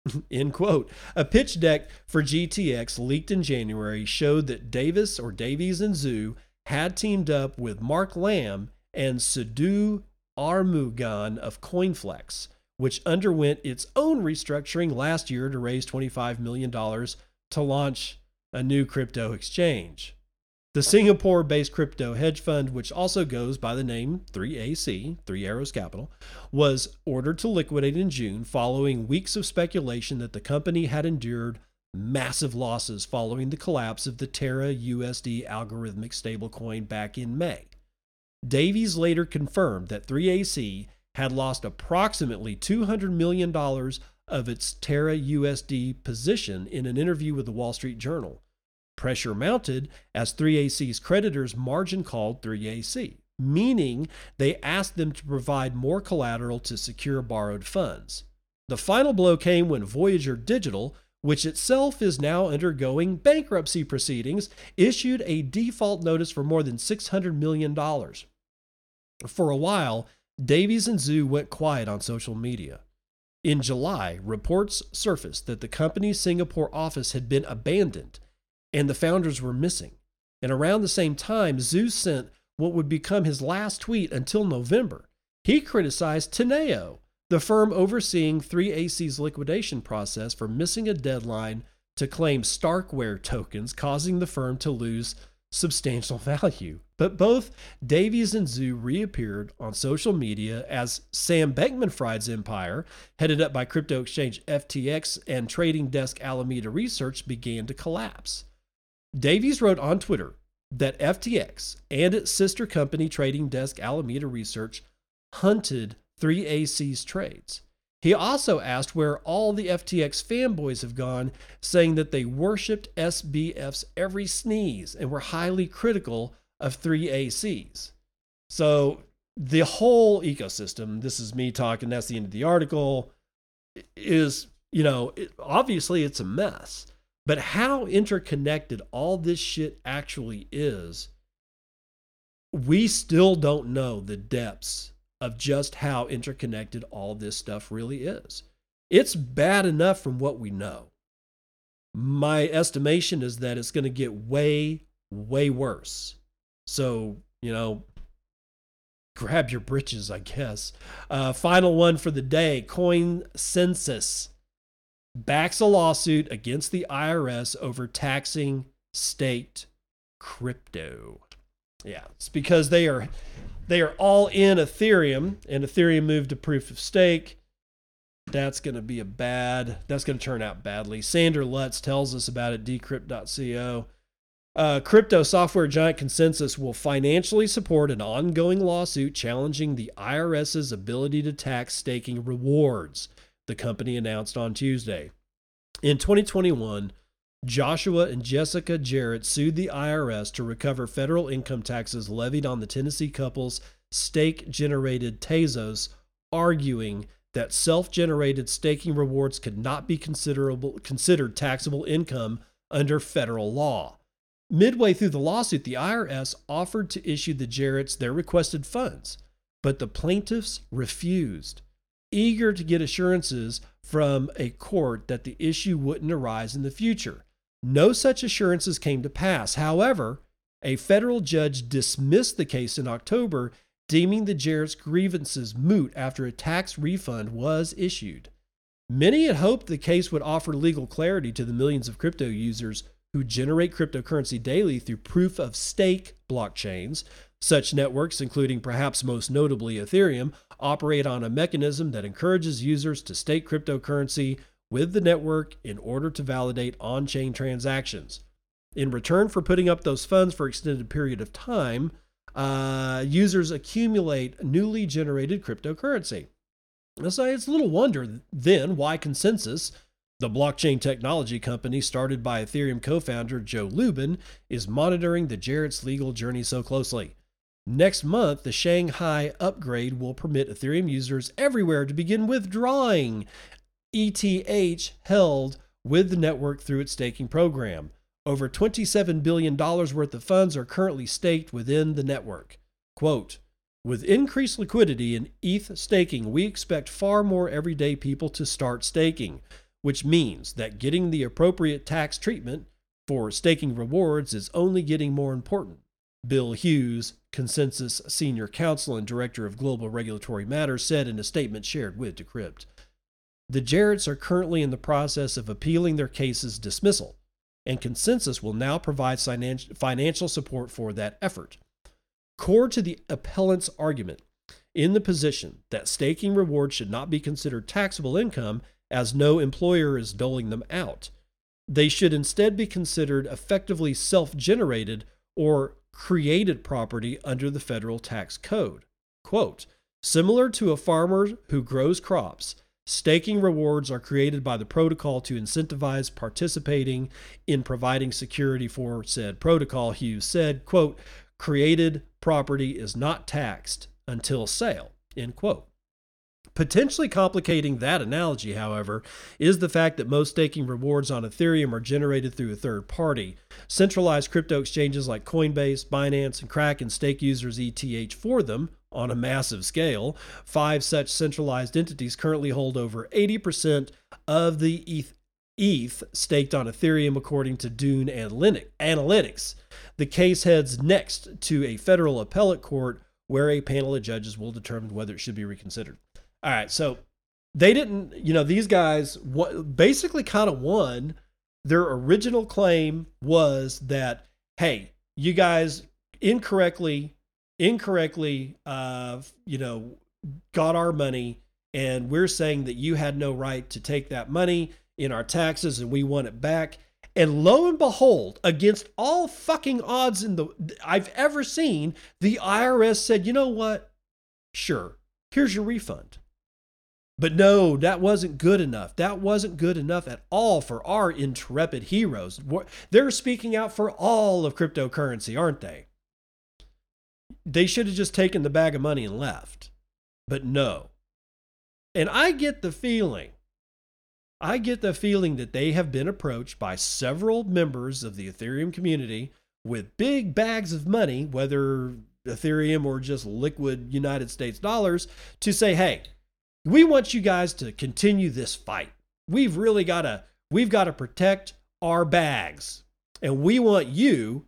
(laughs) End quote. A pitch deck for GTX leaked in January showed that Davis or Davies and Zhu had teamed up with Mark Lamb and Sudhu Arumugam of Coinflex which underwent its own restructuring last year to raise $25 million to launch a new crypto exchange. The Singapore based crypto hedge fund, which also goes by the name 3AC, Three Arrows Capital, was ordered to liquidate in June following weeks of speculation that the company had endured massive losses following the collapse of the Terra USD algorithmic stablecoin back in May. Davies later confirmed that 3AC had lost approximately $200 million of its Terra USD position in an interview with the Wall Street Journal. Pressure mounted as 3AC's creditors margin called 3AC, meaning they asked them to provide more collateral to secure borrowed funds. The final blow came when Voyager Digital, which itself is now undergoing bankruptcy proceedings, issued a default notice for more than $600 million. For a while, Davies and Zhu went quiet on social media. In July, reports surfaced that the company's Singapore office had been abandoned and the founders were missing. And around the same time, Zhu sent what would become his last tweet until November. he criticized Teneo, the firm overseeing 3AC's liquidation process, for missing a deadline to claim Starkware tokens, causing the firm to lose substantial (laughs) value. But both Davies and Zhu reappeared on social media as Sam Bankman Fried's empire, headed up by crypto exchange FTX and trading desk Alameda Research, began to collapse. Davies wrote on Twitter that FTX and its sister company trading desk Alameda Research hunted 3AC's trades. He also asked where all the FTX fanboys have gone, saying that they worshiped SBF's every sneeze and were highly critical of 3ACs. So the whole ecosystem, this is me talking, that's the end of the article, is, you know, it, obviously it's a mess. But how interconnected all this shit actually is, we still don't know the depths of just how interconnected all this stuff really is. It's bad enough from what we know. My estimation is that it's going to get way, way worse. So, you know, grab your britches, I guess. Uh, final one for the day ConsenSys backs a lawsuit against the IRS over taxing state crypto. Yeah, it's because they are they are all in Ethereum, and Ethereum moved to proof of stake. That's going to be a bad, that's going to turn out badly. Sander Lutz tells us about it, decrypt.co. Uh, crypto software giant ConsenSys will financially support an ongoing lawsuit challenging the IRS's ability to tax staking rewards, the company announced on Tuesday. In 2021, Joshua and Jessica Jarrett sued the IRS to recover federal income taxes levied on the Tennessee couple's stake generated Tezos, arguing that self generated staking rewards could not be considerable, considered taxable income under federal law. Midway through the lawsuit, the IRS offered to issue the Jarretts their requested funds, but the plaintiffs refused, eager to get assurances from a court that the issue wouldn't arise in the future. No such assurances came to pass. However, a federal judge dismissed the case in October, deeming the Jarrett's grievances moot after a tax refund was issued. Many had hoped the case would offer legal clarity to the millions of crypto users who generate cryptocurrency daily through proof of stake blockchains. Such networks, including perhaps most notably Ethereum, operate on a mechanism that encourages users to stake cryptocurrency with the network in order to validate on chain transactions. In return for putting up those funds for extended period of time, uh, users accumulate newly generated cryptocurrency. So it's little wonder then why ConsenSys, the blockchain technology company started by Ethereum co founder Joe Lubin, is monitoring the Jarrett's legal journey so closely. Next month, the Shanghai upgrade will permit Ethereum users everywhere to begin withdrawing ETH held with the network through its staking program. Over $27 billion worth of funds are currently staked within the network. Quote, with increased liquidity in ETH staking, we expect far more everyday people to start staking, which means that getting the appropriate tax treatment for staking rewards is only getting more important. Bill Hughes, ConsenSys Senior Counsel and Director of Global Regulatory Matters, said in a statement shared with Decrypt. The Jarretts are currently in the process of appealing their case's dismissal, and ConsenSys will now provide financial support for that effort. Core to the appellant's argument in the position that staking rewards should not be considered taxable income as no employer is doling them out. They should instead be considered effectively self generated or created property under the federal tax code. Quote, similar to a farmer who grows crops, Staking rewards are created by the protocol to incentivize participating in providing security for said protocol. Hughes said, quote, created property is not taxed until sale, end quote. Potentially complicating that analogy, however, is the fact that most staking rewards on Ethereum are generated through a third party. Centralized crypto exchanges like Coinbase, Binance, and Kraken stake users' ETH for them on a massive scale. Five such centralized entities currently hold over 80% of the ETH, ETH staked on Ethereum, according to Dune Analytics. The case heads next to a federal appellate court where a panel of judges will determine whether it should be reconsidered. All right, so they didn't, you know, these guys basically kind of won. Their original claim was that, hey, you guys incorrectly, incorrectly, uh, you know, got our money, and we're saying that you had no right to take that money in our taxes, and we want it back. And lo and behold, against all fucking odds in the I've ever seen, the IRS said, "You know what? Sure. Here's your refund." But no, that wasn't good enough. That wasn't good enough at all for our intrepid heroes. They're speaking out for all of cryptocurrency, aren't they? They should have just taken the bag of money and left. But no. And I get the feeling I get the feeling that they have been approached by several members of the Ethereum community with big bags of money, whether Ethereum or just liquid United States dollars, to say, hey, we want you guys to continue this fight. We've really got to we've got to protect our bags. And we want you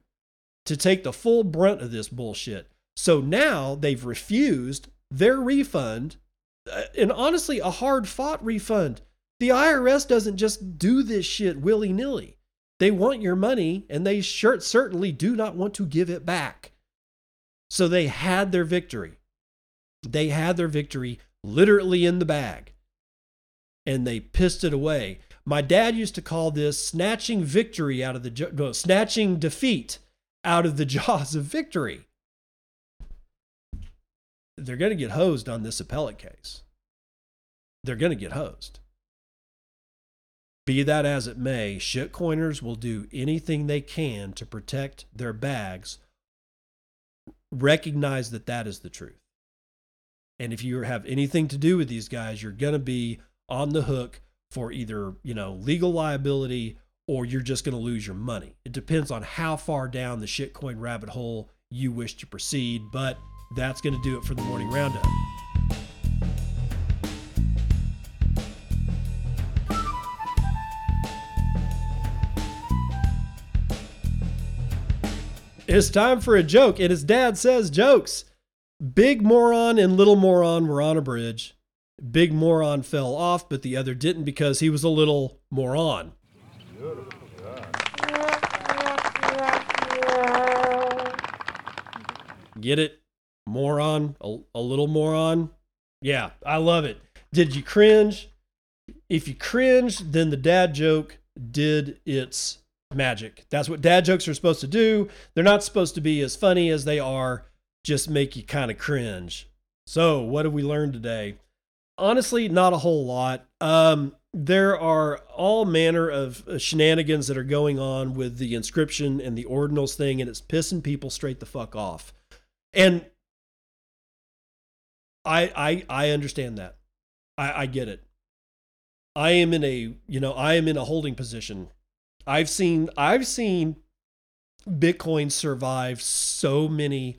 to take the full brunt of this bullshit. So now they've refused their refund, uh, and honestly, a hard fought refund the IRS doesn't just do this shit willy nilly. They want your money and they sure, certainly do not want to give it back. So they had their victory. They had their victory literally in the bag and they pissed it away. My dad used to call this snatching victory out of the no, snatching defeat out of the (laughs) jaws of victory. They're going to get hosed on this appellate case. They're going to get hosed. Be that as it may, shitcoiners will do anything they can to protect their bags. Recognize that that is the truth. And if you have anything to do with these guys, you're going to be on the hook for either, you know, legal liability or you're just going to lose your money. It depends on how far down the shitcoin rabbit hole you wish to proceed, but that's going to do it for the morning roundup. It's time for a joke, and his dad says jokes. Big moron and little moron were on a bridge. Big moron fell off, but the other didn't because he was a little moron. Get it? Moron? A, a little moron? Yeah, I love it. Did you cringe? If you cringed, then the dad joke did its magic. That's what dad jokes are supposed to do. They're not supposed to be as funny as they are, just make you kind of cringe. So, what have we learned today? Honestly, not a whole lot. Um, there are all manner of uh, shenanigans that are going on with the inscription and the ordinals thing, and it's pissing people straight the fuck off. And I I I understand that. I, I get it. I am in a you know I am in a holding position I've seen I've seen Bitcoin survive so many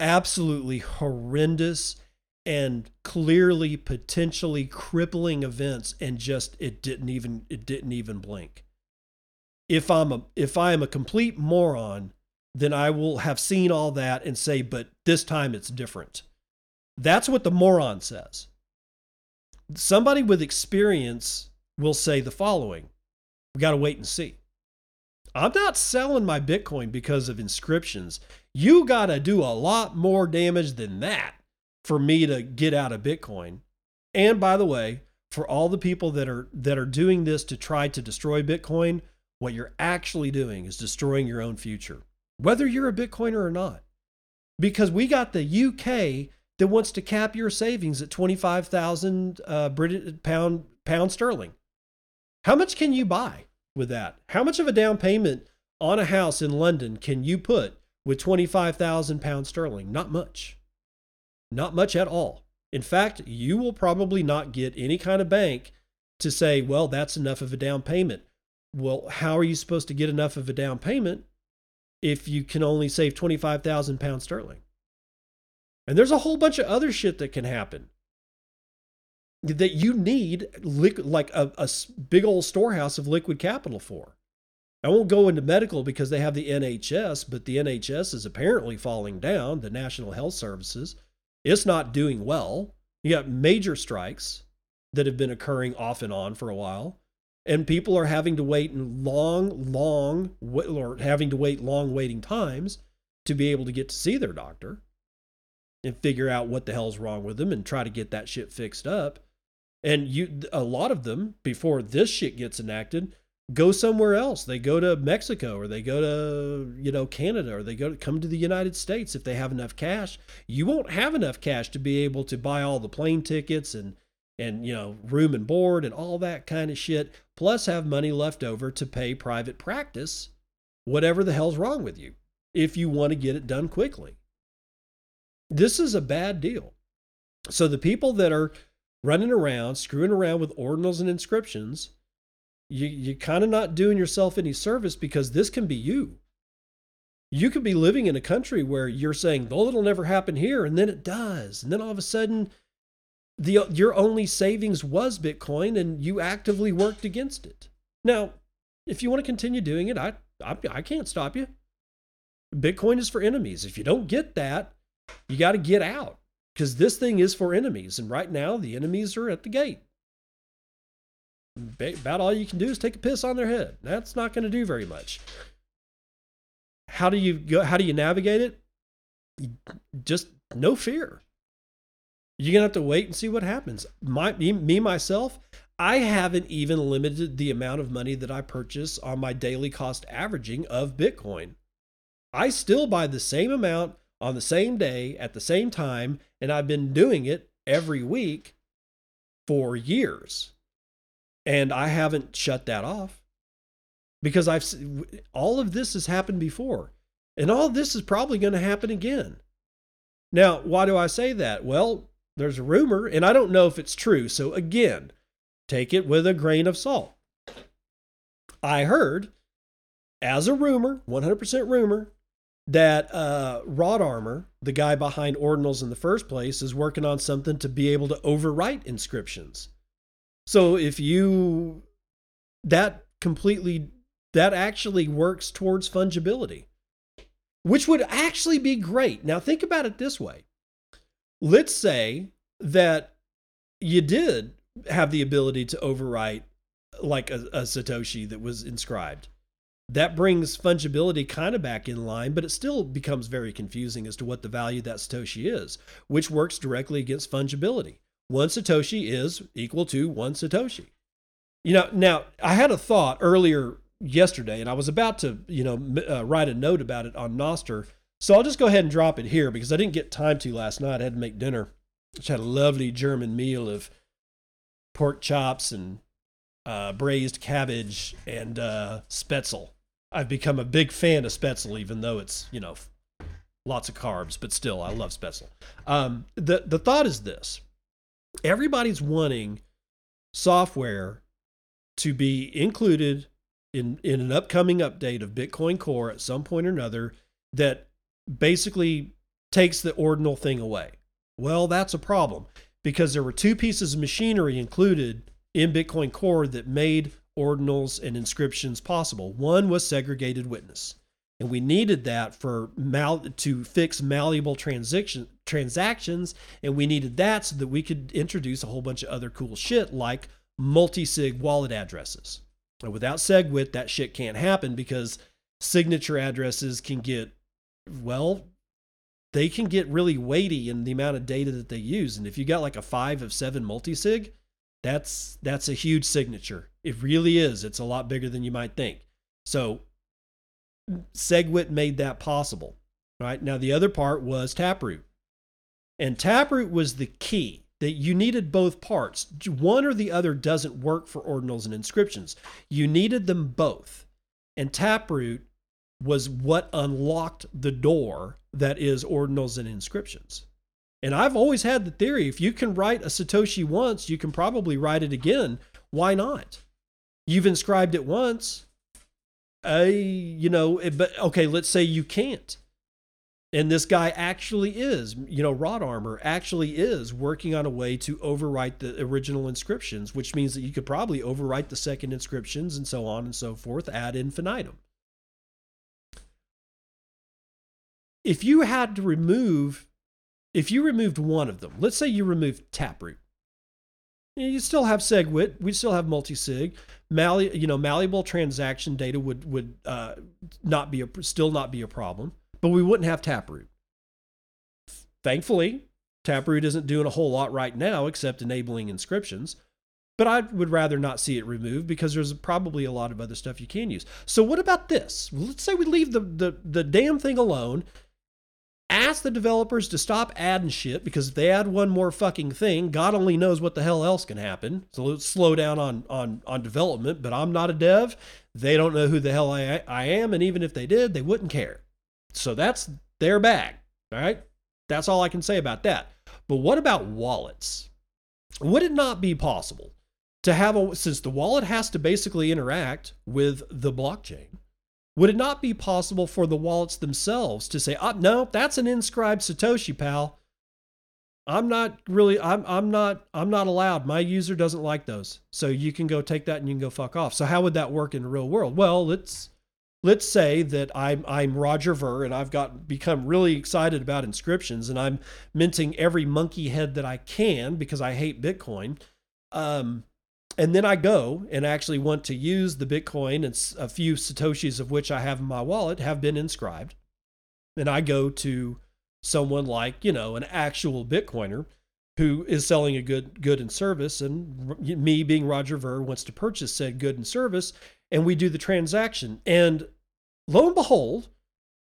absolutely horrendous and clearly potentially crippling events and just it didn't even it didn't even blink. If I'm a if I am a complete moron, then I will have seen all that and say, but this time it's different. That's what the moron says. Somebody with experience will say the following we got to wait and see. I'm not selling my Bitcoin because of inscriptions. You got to do a lot more damage than that for me to get out of Bitcoin. And by the way, for all the people that are that are doing this to try to destroy Bitcoin, what you're actually doing is destroying your own future, whether you're a Bitcoiner or not. Because we got the UK that wants to cap your savings at 25,000 uh, British pound pound sterling. How much can you buy? With that. How much of a down payment on a house in London can you put with 25,000 pounds sterling? Not much. Not much at all. In fact, you will probably not get any kind of bank to say, well, that's enough of a down payment. Well, how are you supposed to get enough of a down payment if you can only save 25,000 pounds sterling? And there's a whole bunch of other shit that can happen that you need like a, a big old storehouse of liquid capital for. I won't go into medical because they have the NHS, but the NHS is apparently falling down, the National Health Services. It's not doing well. You got major strikes that have been occurring off and on for a while. And people are having to wait in long, long, or having to wait long waiting times to be able to get to see their doctor and figure out what the hell's wrong with them and try to get that shit fixed up. And you, a lot of them, before this shit gets enacted, go somewhere else. They go to Mexico or they go to, you know, Canada or they go to come to the United States if they have enough cash. You won't have enough cash to be able to buy all the plane tickets and and you know, room and board and all that kind of shit, plus have money left over to pay private practice, whatever the hell's wrong with you, if you want to get it done quickly. This is a bad deal. So the people that are running around, screwing around with ordinals and inscriptions, you, you're kind of not doing yourself any service because this can be you. You could be living in a country where you're saying, oh, it'll never happen here, and then it does. And then all of a sudden, the your only savings was Bitcoin, and you actively worked against it. Now, if you want to continue doing it, I, I, I can't stop you. Bitcoin is for enemies. If you don't get that, you got to get out because this thing is for enemies. And right now, the enemies are at the gate. About all you can do is take a piss on their head. That's not going to do very much. How do you go? How do you navigate it? Just no fear. You're gonna have to wait and see what happens. My me, me myself, I haven't even limited the amount of money that I purchase on my daily cost averaging of Bitcoin. I still buy the same amount on the same day at the same time, and I've been doing it every week for years. And I haven't shut that off because I've all of this has happened before. And all this is probably going to happen again. Now, why do I say that? Well, there's a rumor, and I don't know if it's true. So again, take it with a grain of salt. I heard, as a rumor, 100% rumor, that uh, Rodarmor, the guy behind Ordinals in the first place, is working on something to be able to overwrite inscriptions. So if you that completely that actually works towards fungibility, which would actually be great. Now think about it this way. Let's say that you did have the ability to overwrite like a, a Satoshi that was inscribed that brings fungibility kind of back in line, but it still becomes very confusing as to what the value that Satoshi is, which works directly against fungibility. One Satoshi is equal to one Satoshi. You know, now I had a thought earlier yesterday, and I was about to, you know, uh, write a note about it on Nostr. So I'll just go ahead and drop it here because I didn't get time to last night. I had to make dinner, which had a lovely German meal of pork chops and uh, braised cabbage and uh, Spätzle. I've become a big fan of Spätzle, even though it's you know lots of carbs, but still I love Spätzle. Um, the the thought is this: everybody's wanting software to be included in in an upcoming update of Bitcoin Core at some point or another that basically takes the ordinal thing away. Well, that's a problem because there were two pieces of machinery included in Bitcoin Core that made ordinals and inscriptions possible. One was segregated witness. And we needed that for mal- to fix malleable transaction transactions, and we needed that so that we could introduce a whole bunch of other cool shit like multi-sig wallet addresses. And without SegWit, that shit can't happen because signature addresses can get well, they can get really weighty in the amount of data that they use. And if you got like a five of seven multi-sig, that's that's a huge signature. It really is. It's a lot bigger than you might think. So SegWit made that possible. Right? Now the other part was Taproot. And Taproot was the key that you needed both parts. One or the other doesn't work for ordinals and inscriptions. You needed them both. And Taproot was what unlocked the door that is ordinals and inscriptions. And I've always had the theory if you can write a Satoshi once, you can probably write it again. Why not? You've inscribed it once. I, you know, eh, but okay, let's say you can't. And this guy actually is, you know, Rodarmor actually is working on a way to overwrite the original inscriptions, which means that you could probably overwrite the second inscriptions and so on and so forth ad infinitum. If you had to remove, if you removed one of them, let's say you removed Taproot, you still have SegWit, we still have multisig. Malli, you know, malleable transaction data would would uh, not be a still not be a problem but we wouldn't have Taproot. Thankfully, Taproot isn't doing a whole lot right now except enabling inscriptions. But I would rather not see it removed because there's probably a lot of other stuff you can use. So what about this? Let's say we leave the, the, the damn thing alone. The developers to stop adding shit because if they add one more fucking thing, God only knows what the hell else can happen. So let's slow down on on on development. But I'm not a dev. They don't know who the hell I, I am, and even if they did, they wouldn't care. So that's their bag. All right. That's all I can say about that. But what about wallets? Would it not be possible to have a, since the wallet has to basically interact with the blockchain, would it not be possible for the wallets themselves to say, oh, no, that's an inscribed Satoshi, pal. I'm not really, I'm, I'm not, I'm not allowed. My user doesn't like those. So you can go take that and you can go fuck off. So how would that work in the real world? Well, let's, let's say that I'm I'm Roger Ver and I've got become really excited about inscriptions and I'm minting every monkey head that I can because I hate Bitcoin. Um, and then I go and actually want to use the Bitcoin and a few satoshis of which I have in my wallet have been inscribed. And I go to someone like you know an actual Bitcoiner who is selling a good good and service and me being Roger Ver wants to purchase said good and service and we do the transaction and lo and behold,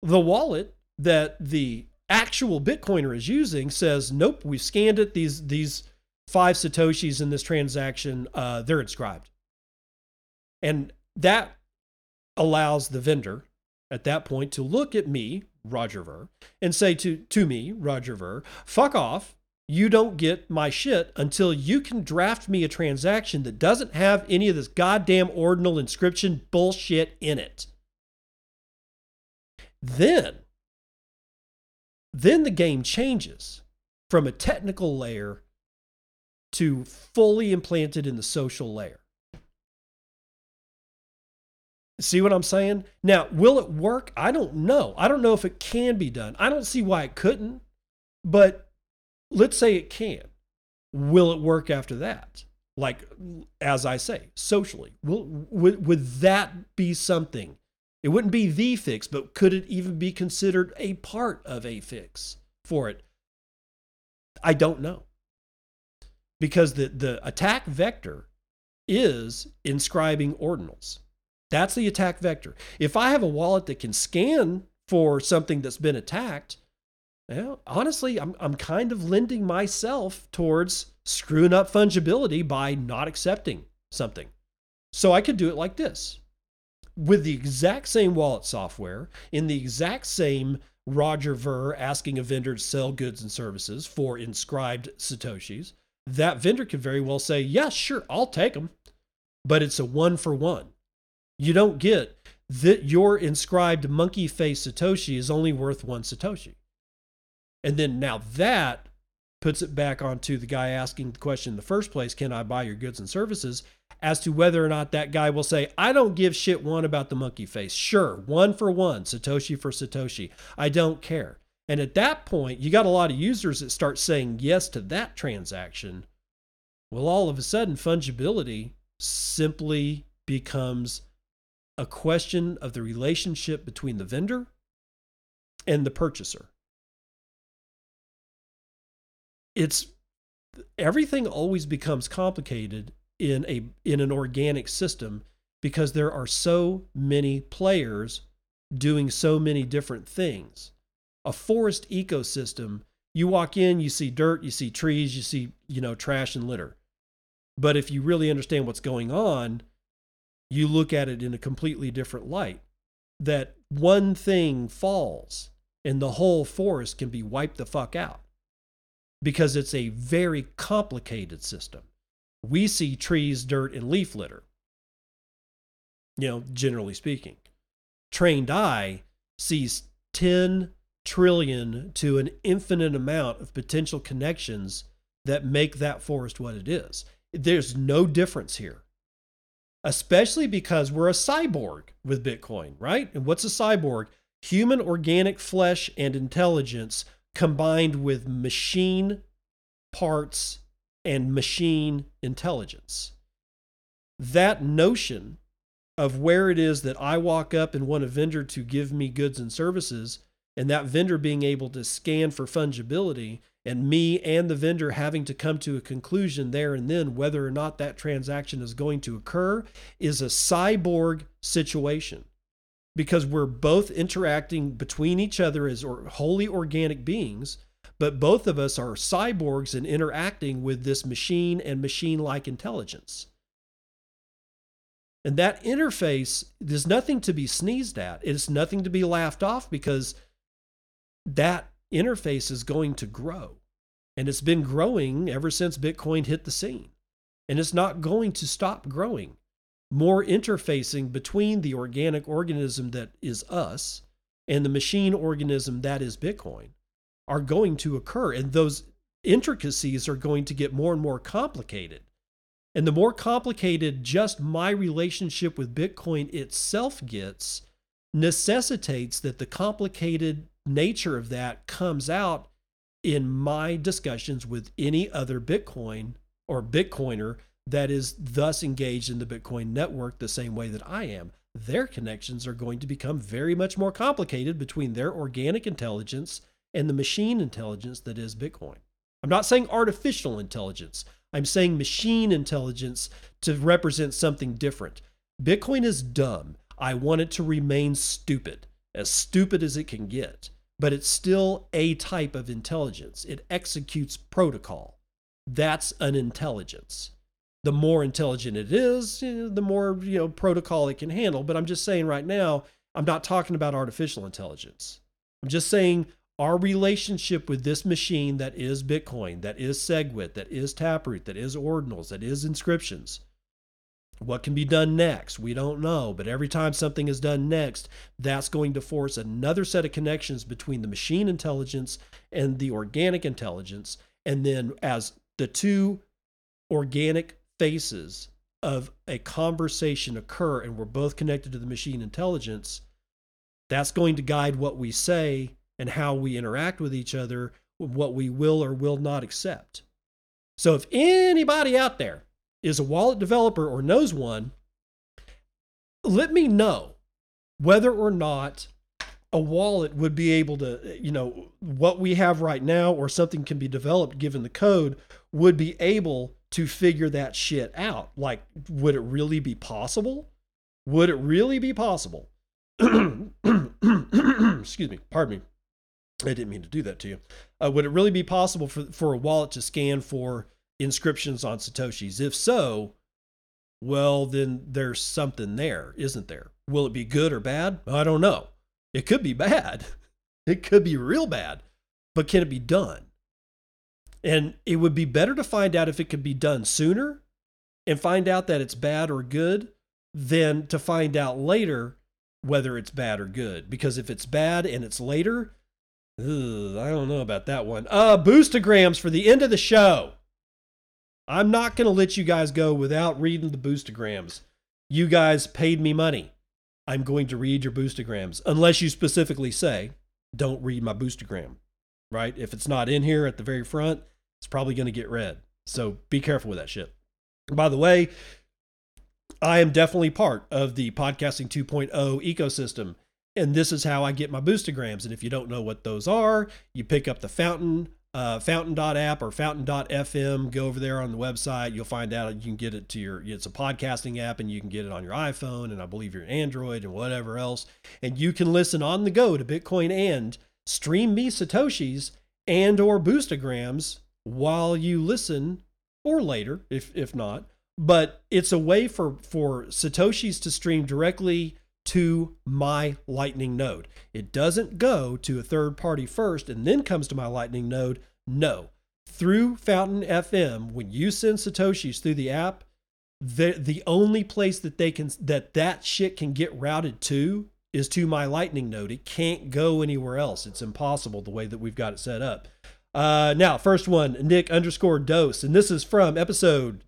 the wallet that the actual Bitcoiner is using says, nope, we've scanned it. These, these five Satoshis in this transaction, uh, they're inscribed. And that allows the vendor at that point to look at me, Roger Ver, and say to, to me, Roger Ver, fuck off. You don't get my shit until you can draft me a transaction that doesn't have any of this goddamn ordinal inscription bullshit in it. Then, then the game changes from a technical layer to fully implanted in the social layer. See what I'm saying? Now, will it work? I don't know. I don't know if it can be done. I don't see why it couldn't, but let's say it can. Will it work after that? Like, as I say, socially, will, would, would that be something it wouldn't be the fix, but could it even be considered a part of a fix for it? I don't know. Because the, the attack vector is inscribing ordinals. That's the attack vector. If I have a wallet that can scan for something that's been attacked, well, honestly, I'm, I'm kind of lending myself towards screwing up fungibility by not accepting something. So I could do it like this with the exact same wallet software in the exact same Roger Ver asking a vendor to sell goods and services for inscribed Satoshis, that vendor could very well say, Yeah, sure, I'll take them. But it's a one for one. You don't get that your inscribed monkey face Satoshi is only worth one Satoshi. And then now that puts it back onto the guy asking the question in the first place Can I buy your goods and services? as to whether or not that guy will say, I don't give shit one about the monkey face. Sure, one for one, Satoshi for Satoshi. I don't care. And at that point, you got a lot of users that start saying yes to that transaction. Well, all of a sudden, fungibility simply becomes a question of the relationship between the vendor and the purchaser. It's everything always becomes complicated in a in an organic system because there are so many players doing so many different things. A forest ecosystem, you walk in, you see dirt, you see trees, you see, you know, trash and litter. But if you really understand what's going on, you look at it in a completely different light. That one thing falls and the whole forest can be wiped the fuck out because it's a very complicated system we see trees, dirt, and leaf litter. You know, generally speaking. Trained eye sees 10, trillion to an infinite amount of potential connections that make that forest what it is. There's no difference here, especially because we're a cyborg with Bitcoin, right? And what's a cyborg? Human organic flesh and intelligence combined with machine parts and machine intelligence. That notion of where it is that I walk up and want a vendor to give me goods and services, and that vendor being able to scan for fungibility, and me and the vendor having to come to a conclusion there and then whether or not that transaction is going to occur is a cyborg situation because we're both interacting between each other as wholly organic beings but both of us are cyborgs and interacting with this machine and machine like intelligence. And that interface, there's nothing to be sneezed at. It's nothing to be laughed off because that interface is going to grow. And it's been growing ever since Bitcoin hit the scene. And it's not going to stop growing. More interfacing between the organic organism that is us and the machine organism that is Bitcoin are going to occur. And those intricacies are going to get more and more complicated. And the more complicated just my relationship with Bitcoin itself gets, necessitates that the complicated nature of that comes out in my discussions with any other Bitcoin or Bitcoiner that is thus engaged in the Bitcoin network the same way that I am. Their connections are going to become very much more complicated between their organic intelligence and the machine intelligence that is Bitcoin. I'm not saying artificial intelligence. I'm saying machine intelligence to represent something different. Bitcoin is dumb. I want it to remain stupid, as stupid as it can get, but it's still a type of intelligence. It executes protocol. That's an intelligence. The more intelligent it is, eh, the more you know protocol it can handle. But I'm just saying right now, I'm not talking about artificial intelligence. I'm just saying our relationship with this machine that is Bitcoin, that is SegWit, that is Taproot, that is Ordinals, that is inscriptions. What can be done next? We don't know. But every time something is done next, that's going to force another set of connections between the machine intelligence and the organic intelligence. And then, as the two organic faces of a conversation occur and we're both connected to the machine intelligence, that's going to guide what we say and how we interact with each other, what we will or will not accept. So if anybody out there is a wallet developer or knows one, let me know whether or not a wallet would be able to, you know, what we have right now or something can be developed given the code would be able to figure that shit out. Like, would it really be possible? Would it really be possible? (clears throat) Excuse me, pardon me. I didn't mean to do that to you. Uh, would it really be possible for, for a wallet to scan for inscriptions on Satoshis? If so, well, then there's something there, isn't there? Will it be good or bad? I don't know. It could be bad. (laughs) It could be real bad, but can it be done? And it would be better to find out if it could be done sooner and find out that it's bad or good than to find out later whether it's bad or good. Because if it's bad and it's later, Ugh, I don't know about that one. Uh, boostograms for the end of the show. I'm not going to let you guys go without reading the boostograms. You guys paid me money. I'm going to read your boostograms, unless you specifically say, don't read my boostogram, right? If it's not in here at the very front, it's probably going to get read. So be careful with that shit. By the way, I am definitely part of the Podcasting 2.0 ecosystem and this is how I get my boostograms. And if you don't know what those are, you pick up the Fountain uh, Fountain.app or Fountain.fm. Go over there on the website. You'll find out you can get it to your. It's a podcasting app, and you can get it on your iPhone, and I believe your Android and whatever else. And you can listen on the go to Bitcoin and stream me satoshis and or boostograms while you listen, or later if if not. But it's a way for for satoshis to stream directly to my Lightning node. It doesn't go to a third party first and then comes to my Lightning node. No. Through Fountain FM, when you send Satoshis through the app, the the only place that they can that that shit can get routed to is to my lightning node. It can't go anywhere else. It's impossible the way that we've got it set up. Uh, now, first one, Nick underscore dose, and this is from episode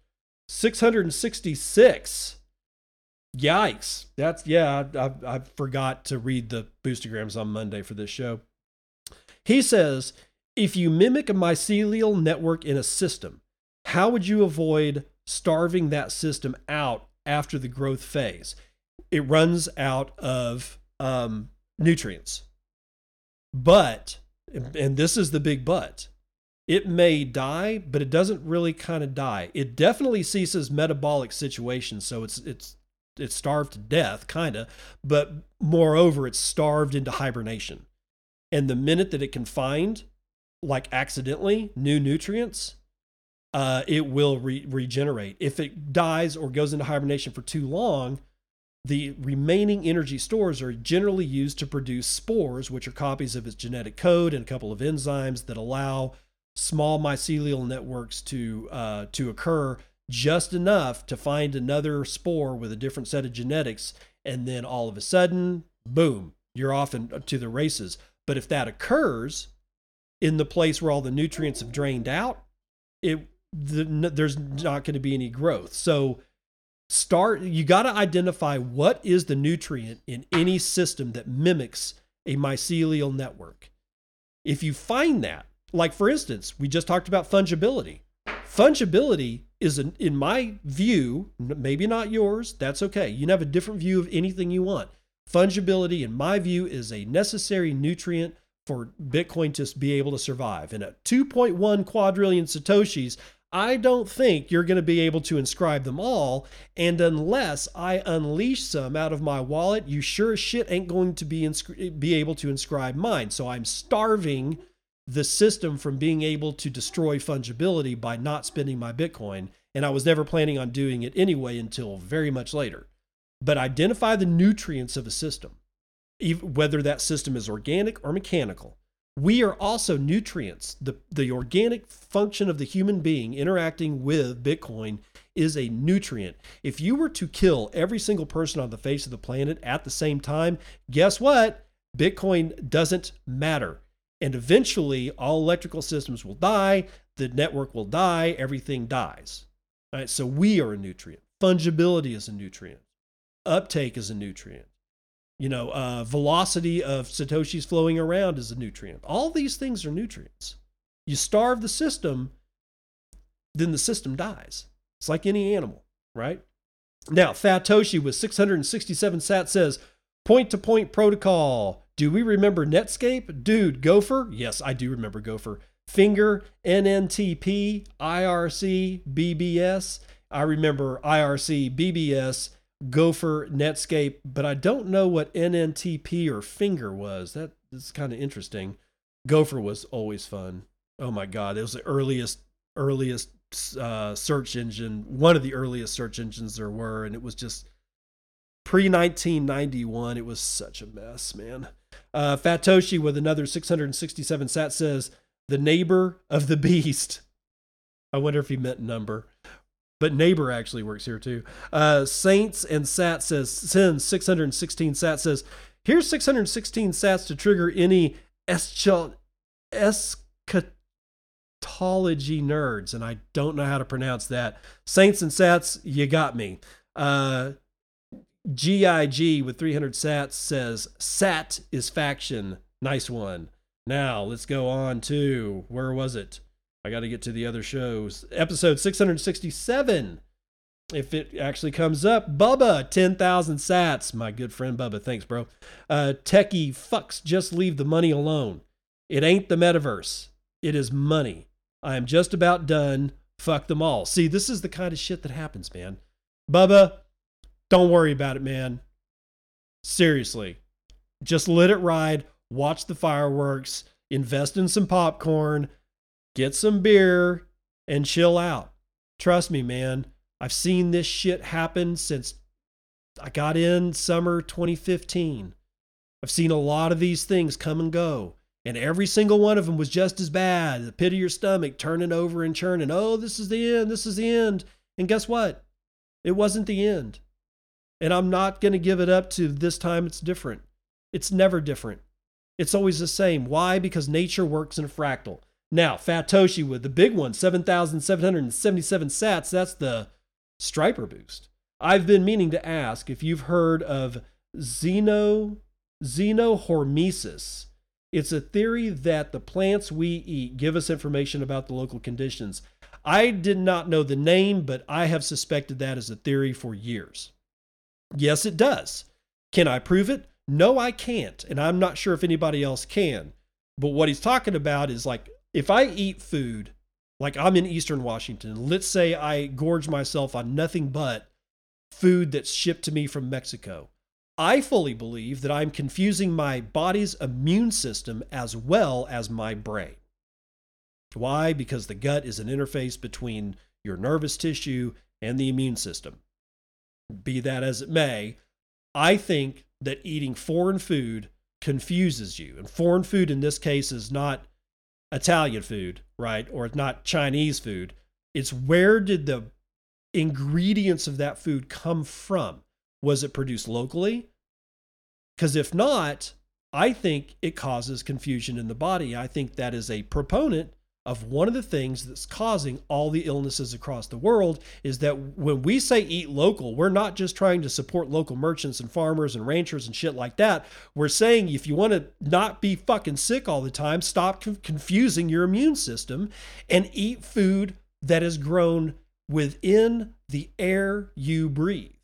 666. Yikes. That's, yeah, I, I, forgot to read the boostergrams on Monday for this show. He says, if you mimic a mycelial network in a system, how would you avoid starving that system out after the growth phase? It runs out of um, nutrients. But, and this is the big but, it may die, but it doesn't really kind of die. It definitely ceases metabolic situations, so it's it's it's starved to death, kind of, but moreover, it's starved into hibernation. And the minute that it can find, like accidentally, new nutrients, uh, it will re- regenerate. If it dies or goes into hibernation for too long, the remaining energy stores are generally used to produce spores, which are copies of its genetic code and a couple of enzymes that allow small mycelial networks to uh, to occur just enough to find another spore with a different set of genetics, and then all of a sudden, boom, you're off in, uh, to the races. But if that occurs in the place where all the nutrients have drained out, it the, there's not going to be any growth. So start you got to identify what is the nutrient in any system that mimics a mycelial network. If you find that, like for instance, we just talked about fungibility. Fungibility is, an, in my view, maybe not yours, that's okay. You can have a different view of anything you want. Fungibility, in my view, is a necessary nutrient for Bitcoin to be able to survive. And at 2.1 quadrillion Satoshis, I don't think you're going to be able to inscribe them all. And unless I unleash some out of my wallet, you sure as shit ain't going to be, inscri- be able to inscribe mine. So I'm starving the system from being able to destroy fungibility by not spending my Bitcoin. And I was never planning on doing it anyway until very much later. But identify the nutrients of a system, whether that system is organic or mechanical. We are also nutrients. The, the organic function of the human being interacting with Bitcoin is a nutrient. If you were to kill every single person on the face of the planet at the same time, guess what? Bitcoin doesn't matter. And eventually, all electrical systems will die, the network will die, everything dies. All right, so we are a nutrient. Fungibility is a nutrient. Uptake is a nutrient. You know, uh, velocity of Satoshis flowing around is a nutrient. All these things are nutrients. You starve the system, then the system dies. It's like any animal, right? Now, Fatoshi with 667 sat says point to point protocol. Do we remember Netscape? Dude, Gopher? Yes, I do remember Gopher. Finger, NNTP, IRC, BBS. I remember IRC, BBS, Gopher, Netscape, but I don't know what NNTP or Finger was. That is kind of interesting. Gopher was always fun. Oh my God, it was the earliest, earliest uh, search engine, one of the earliest search engines there were, and it was just pre 1991. It was such a mess, man. Uh, Fatoshi with another 667 sat says, the neighbor of the beast. I wonder if he meant number. But neighbor actually works here too. Uh, Saints and Sat says, sends 616 Sat says, here's 616 Sats to trigger any eschatology nerds. And I don't know how to pronounce that. Saints and Sats, you got me. Uh, GIG with 300 sats says, Sat is faction. Nice one. Now let's go on to, where was it? I got to get to the other shows. Episode 667. If it actually comes up, Bubba, 10,000 sats. My good friend Bubba. Thanks, bro. Uh, techie fucks, just leave the money alone. It ain't the metaverse, it is money. I am just about done. Fuck them all. See, this is the kind of shit that happens, man. Bubba, don't worry about it, man. Seriously. Just let it ride. Watch the fireworks. Invest in some popcorn. Get some beer and chill out. Trust me, man. I've seen this shit happen since I got in summer 2015. I've seen a lot of these things come and go. And every single one of them was just as bad. The pit of your stomach turning over and churning. Oh, this is the end. This is the end. And guess what? It wasn't the end. And I'm not going to give it up to this time it's different. It's never different. It's always the same. Why? Because nature works in a fractal. Now, Fatoshi with the big one, 7,777 sats, that's the striper boost. I've been meaning to ask if you've heard of xeno, xenohormesis. It's a theory that the plants we eat give us information about the local conditions. I did not know the name, but I have suspected that as a theory for years. Yes, it does. Can I prove it? No, I can't. And I'm not sure if anybody else can. But what he's talking about is like if I eat food, like I'm in Eastern Washington, let's say I gorge myself on nothing but food that's shipped to me from Mexico. I fully believe that I'm confusing my body's immune system as well as my brain. Why? Because the gut is an interface between your nervous tissue and the immune system. Be that as it may, I think that eating foreign food confuses you. And foreign food in this case is not Italian food, right? Or it's not Chinese food. It's where did the ingredients of that food come from? Was it produced locally? Because if not, I think it causes confusion in the body. I think that is a proponent of one of the things that's causing all the illnesses across the world is that when we say eat local, we're not just trying to support local merchants and farmers and ranchers and shit like that. We're saying if you want to not be fucking sick all the time, stop confusing your immune system and eat food that is grown within the air you breathe.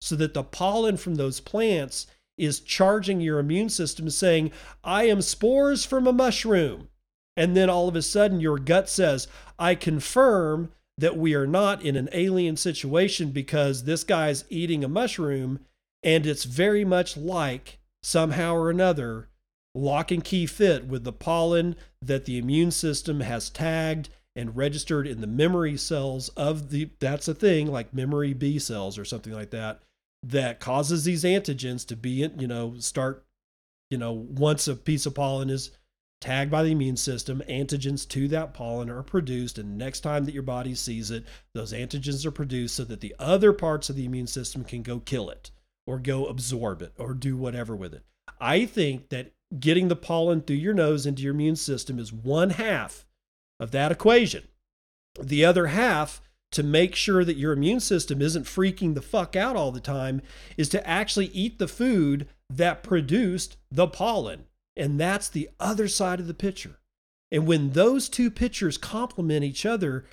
So that the pollen from those plants is charging your immune system saying, I am spores from a mushroom. And then all of a sudden, your gut says, I confirm that we are not in an alien situation because this guy's eating a mushroom and it's very much like somehow or another lock and key fit with the pollen that the immune system has tagged and registered in the memory cells of the that's a thing like memory B cells or something like that that causes these antigens to be you know start you know once a piece of pollen is tagged by the immune system, antigens to that pollen are produced. And next time that your body sees it, those antigens are produced so that the other parts of the immune system can go kill it or go absorb it or do whatever with it. I think that getting the pollen through your nose into your immune system is one half of that equation. The other half, to make sure that your immune system isn't freaking the fuck out all the time, is to actually eat the food that produced the pollen. And that's the other side of the picture. And when those two pictures complement each other,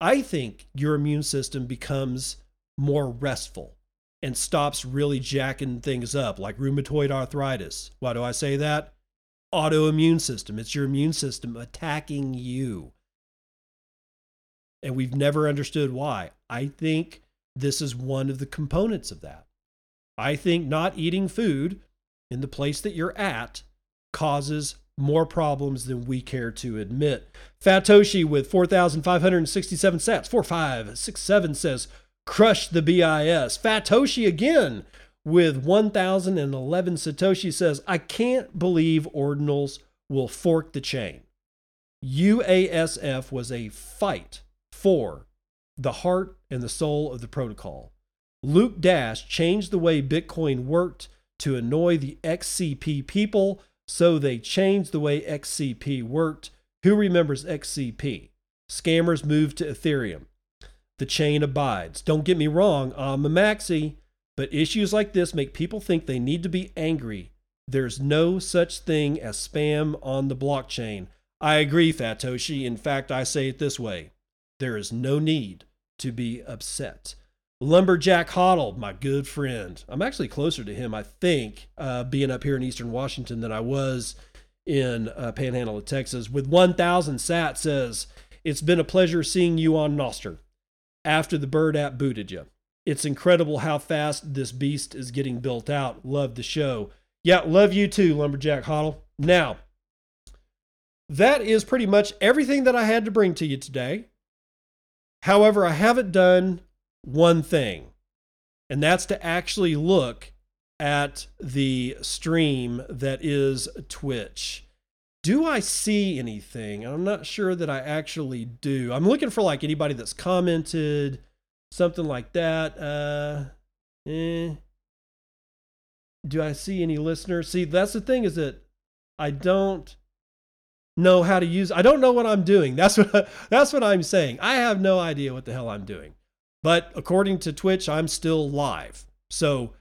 I think your immune system becomes more restful and stops really jacking things up like rheumatoid arthritis. Why do I say that? Autoimmune system. It's your immune system attacking you. And we've never understood why. I think this is one of the components of that. I think not eating food in the place that you're at causes more problems than we care to admit. Fatoshi with 4,567 sats, 4567 says, crush the BIS. Fatoshi again with 1,011 Satoshi says, I can't believe ordinals will fork the chain. UASF was a fight for the heart and the soul of the protocol. Luke Dash changed the way Bitcoin worked to annoy the XCP people so they changed the way XCP worked. Who remembers XCP? Scammers moved to Ethereum. The chain abides. Don't get me wrong, I'm a maxi, but issues like this make people think they need to be angry. There's no such thing as spam on the blockchain. I agree, Fatoshi. In fact, I say it this way there is no need to be upset. Lumberjack Hoddle, my good friend. I'm actually closer to him, I think, uh, being up here in Eastern Washington than I was in uh, Panhandle of Texas. With 1,000 sat says, It's been a pleasure seeing you on Nostr after the Bird app booted you. It's incredible how fast this beast is getting built out. Love the show. Yeah, love you too, Lumberjack Hoddle. Now, that is pretty much everything that I had to bring to you today. However, I haven't done one thing, and that's to actually look at the stream that is Twitch. Do I see anything? I'm not sure that I actually do. I'm looking for like anybody that's commented, something like that. Uh, eh. do I see any listeners? See, that's the thing is that I don't know how to use I don't know what I'm doing. That's (laughs) what that's what I'm saying. I have no idea what the hell I'm doing. But according to Twitch, I'm still live. So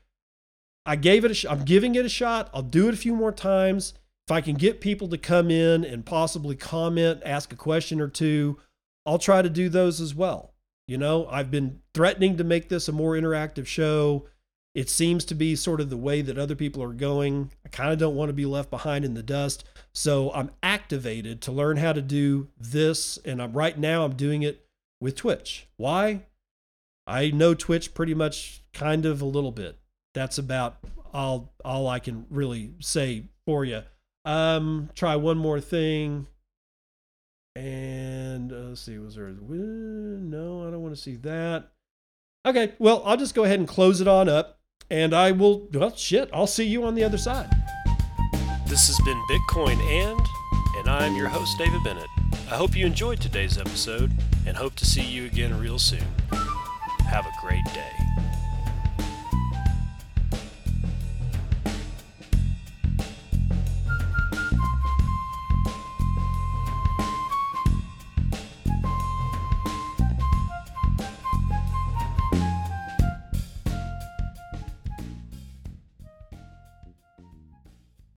I gave it a sh- I'm giving it a shot. I'll do it a few more times. If I can get people to come in and possibly comment, ask a question or two, I'll try to do those as well. You know, I've been threatening to make this a more interactive show. It seems to be sort of the way that other people are going. I kind of don't want to be left behind in the dust. So I'm activated to learn how to do this. And I'm right now I'm doing it with Twitch. Why? I know Twitch pretty much kind of a little bit. That's about all all I can really say for you. Um, try one more thing. And uh, let's see, was there? No, I don't want to see that. Okay, well, I'll just go ahead and close it on up, and I will. Well, shit, I'll see you on the other side. This has been Bitcoin and, and I'm your host, David Bennett. I hope you enjoyed today's episode, and hope to see you again real soon. Have a great day.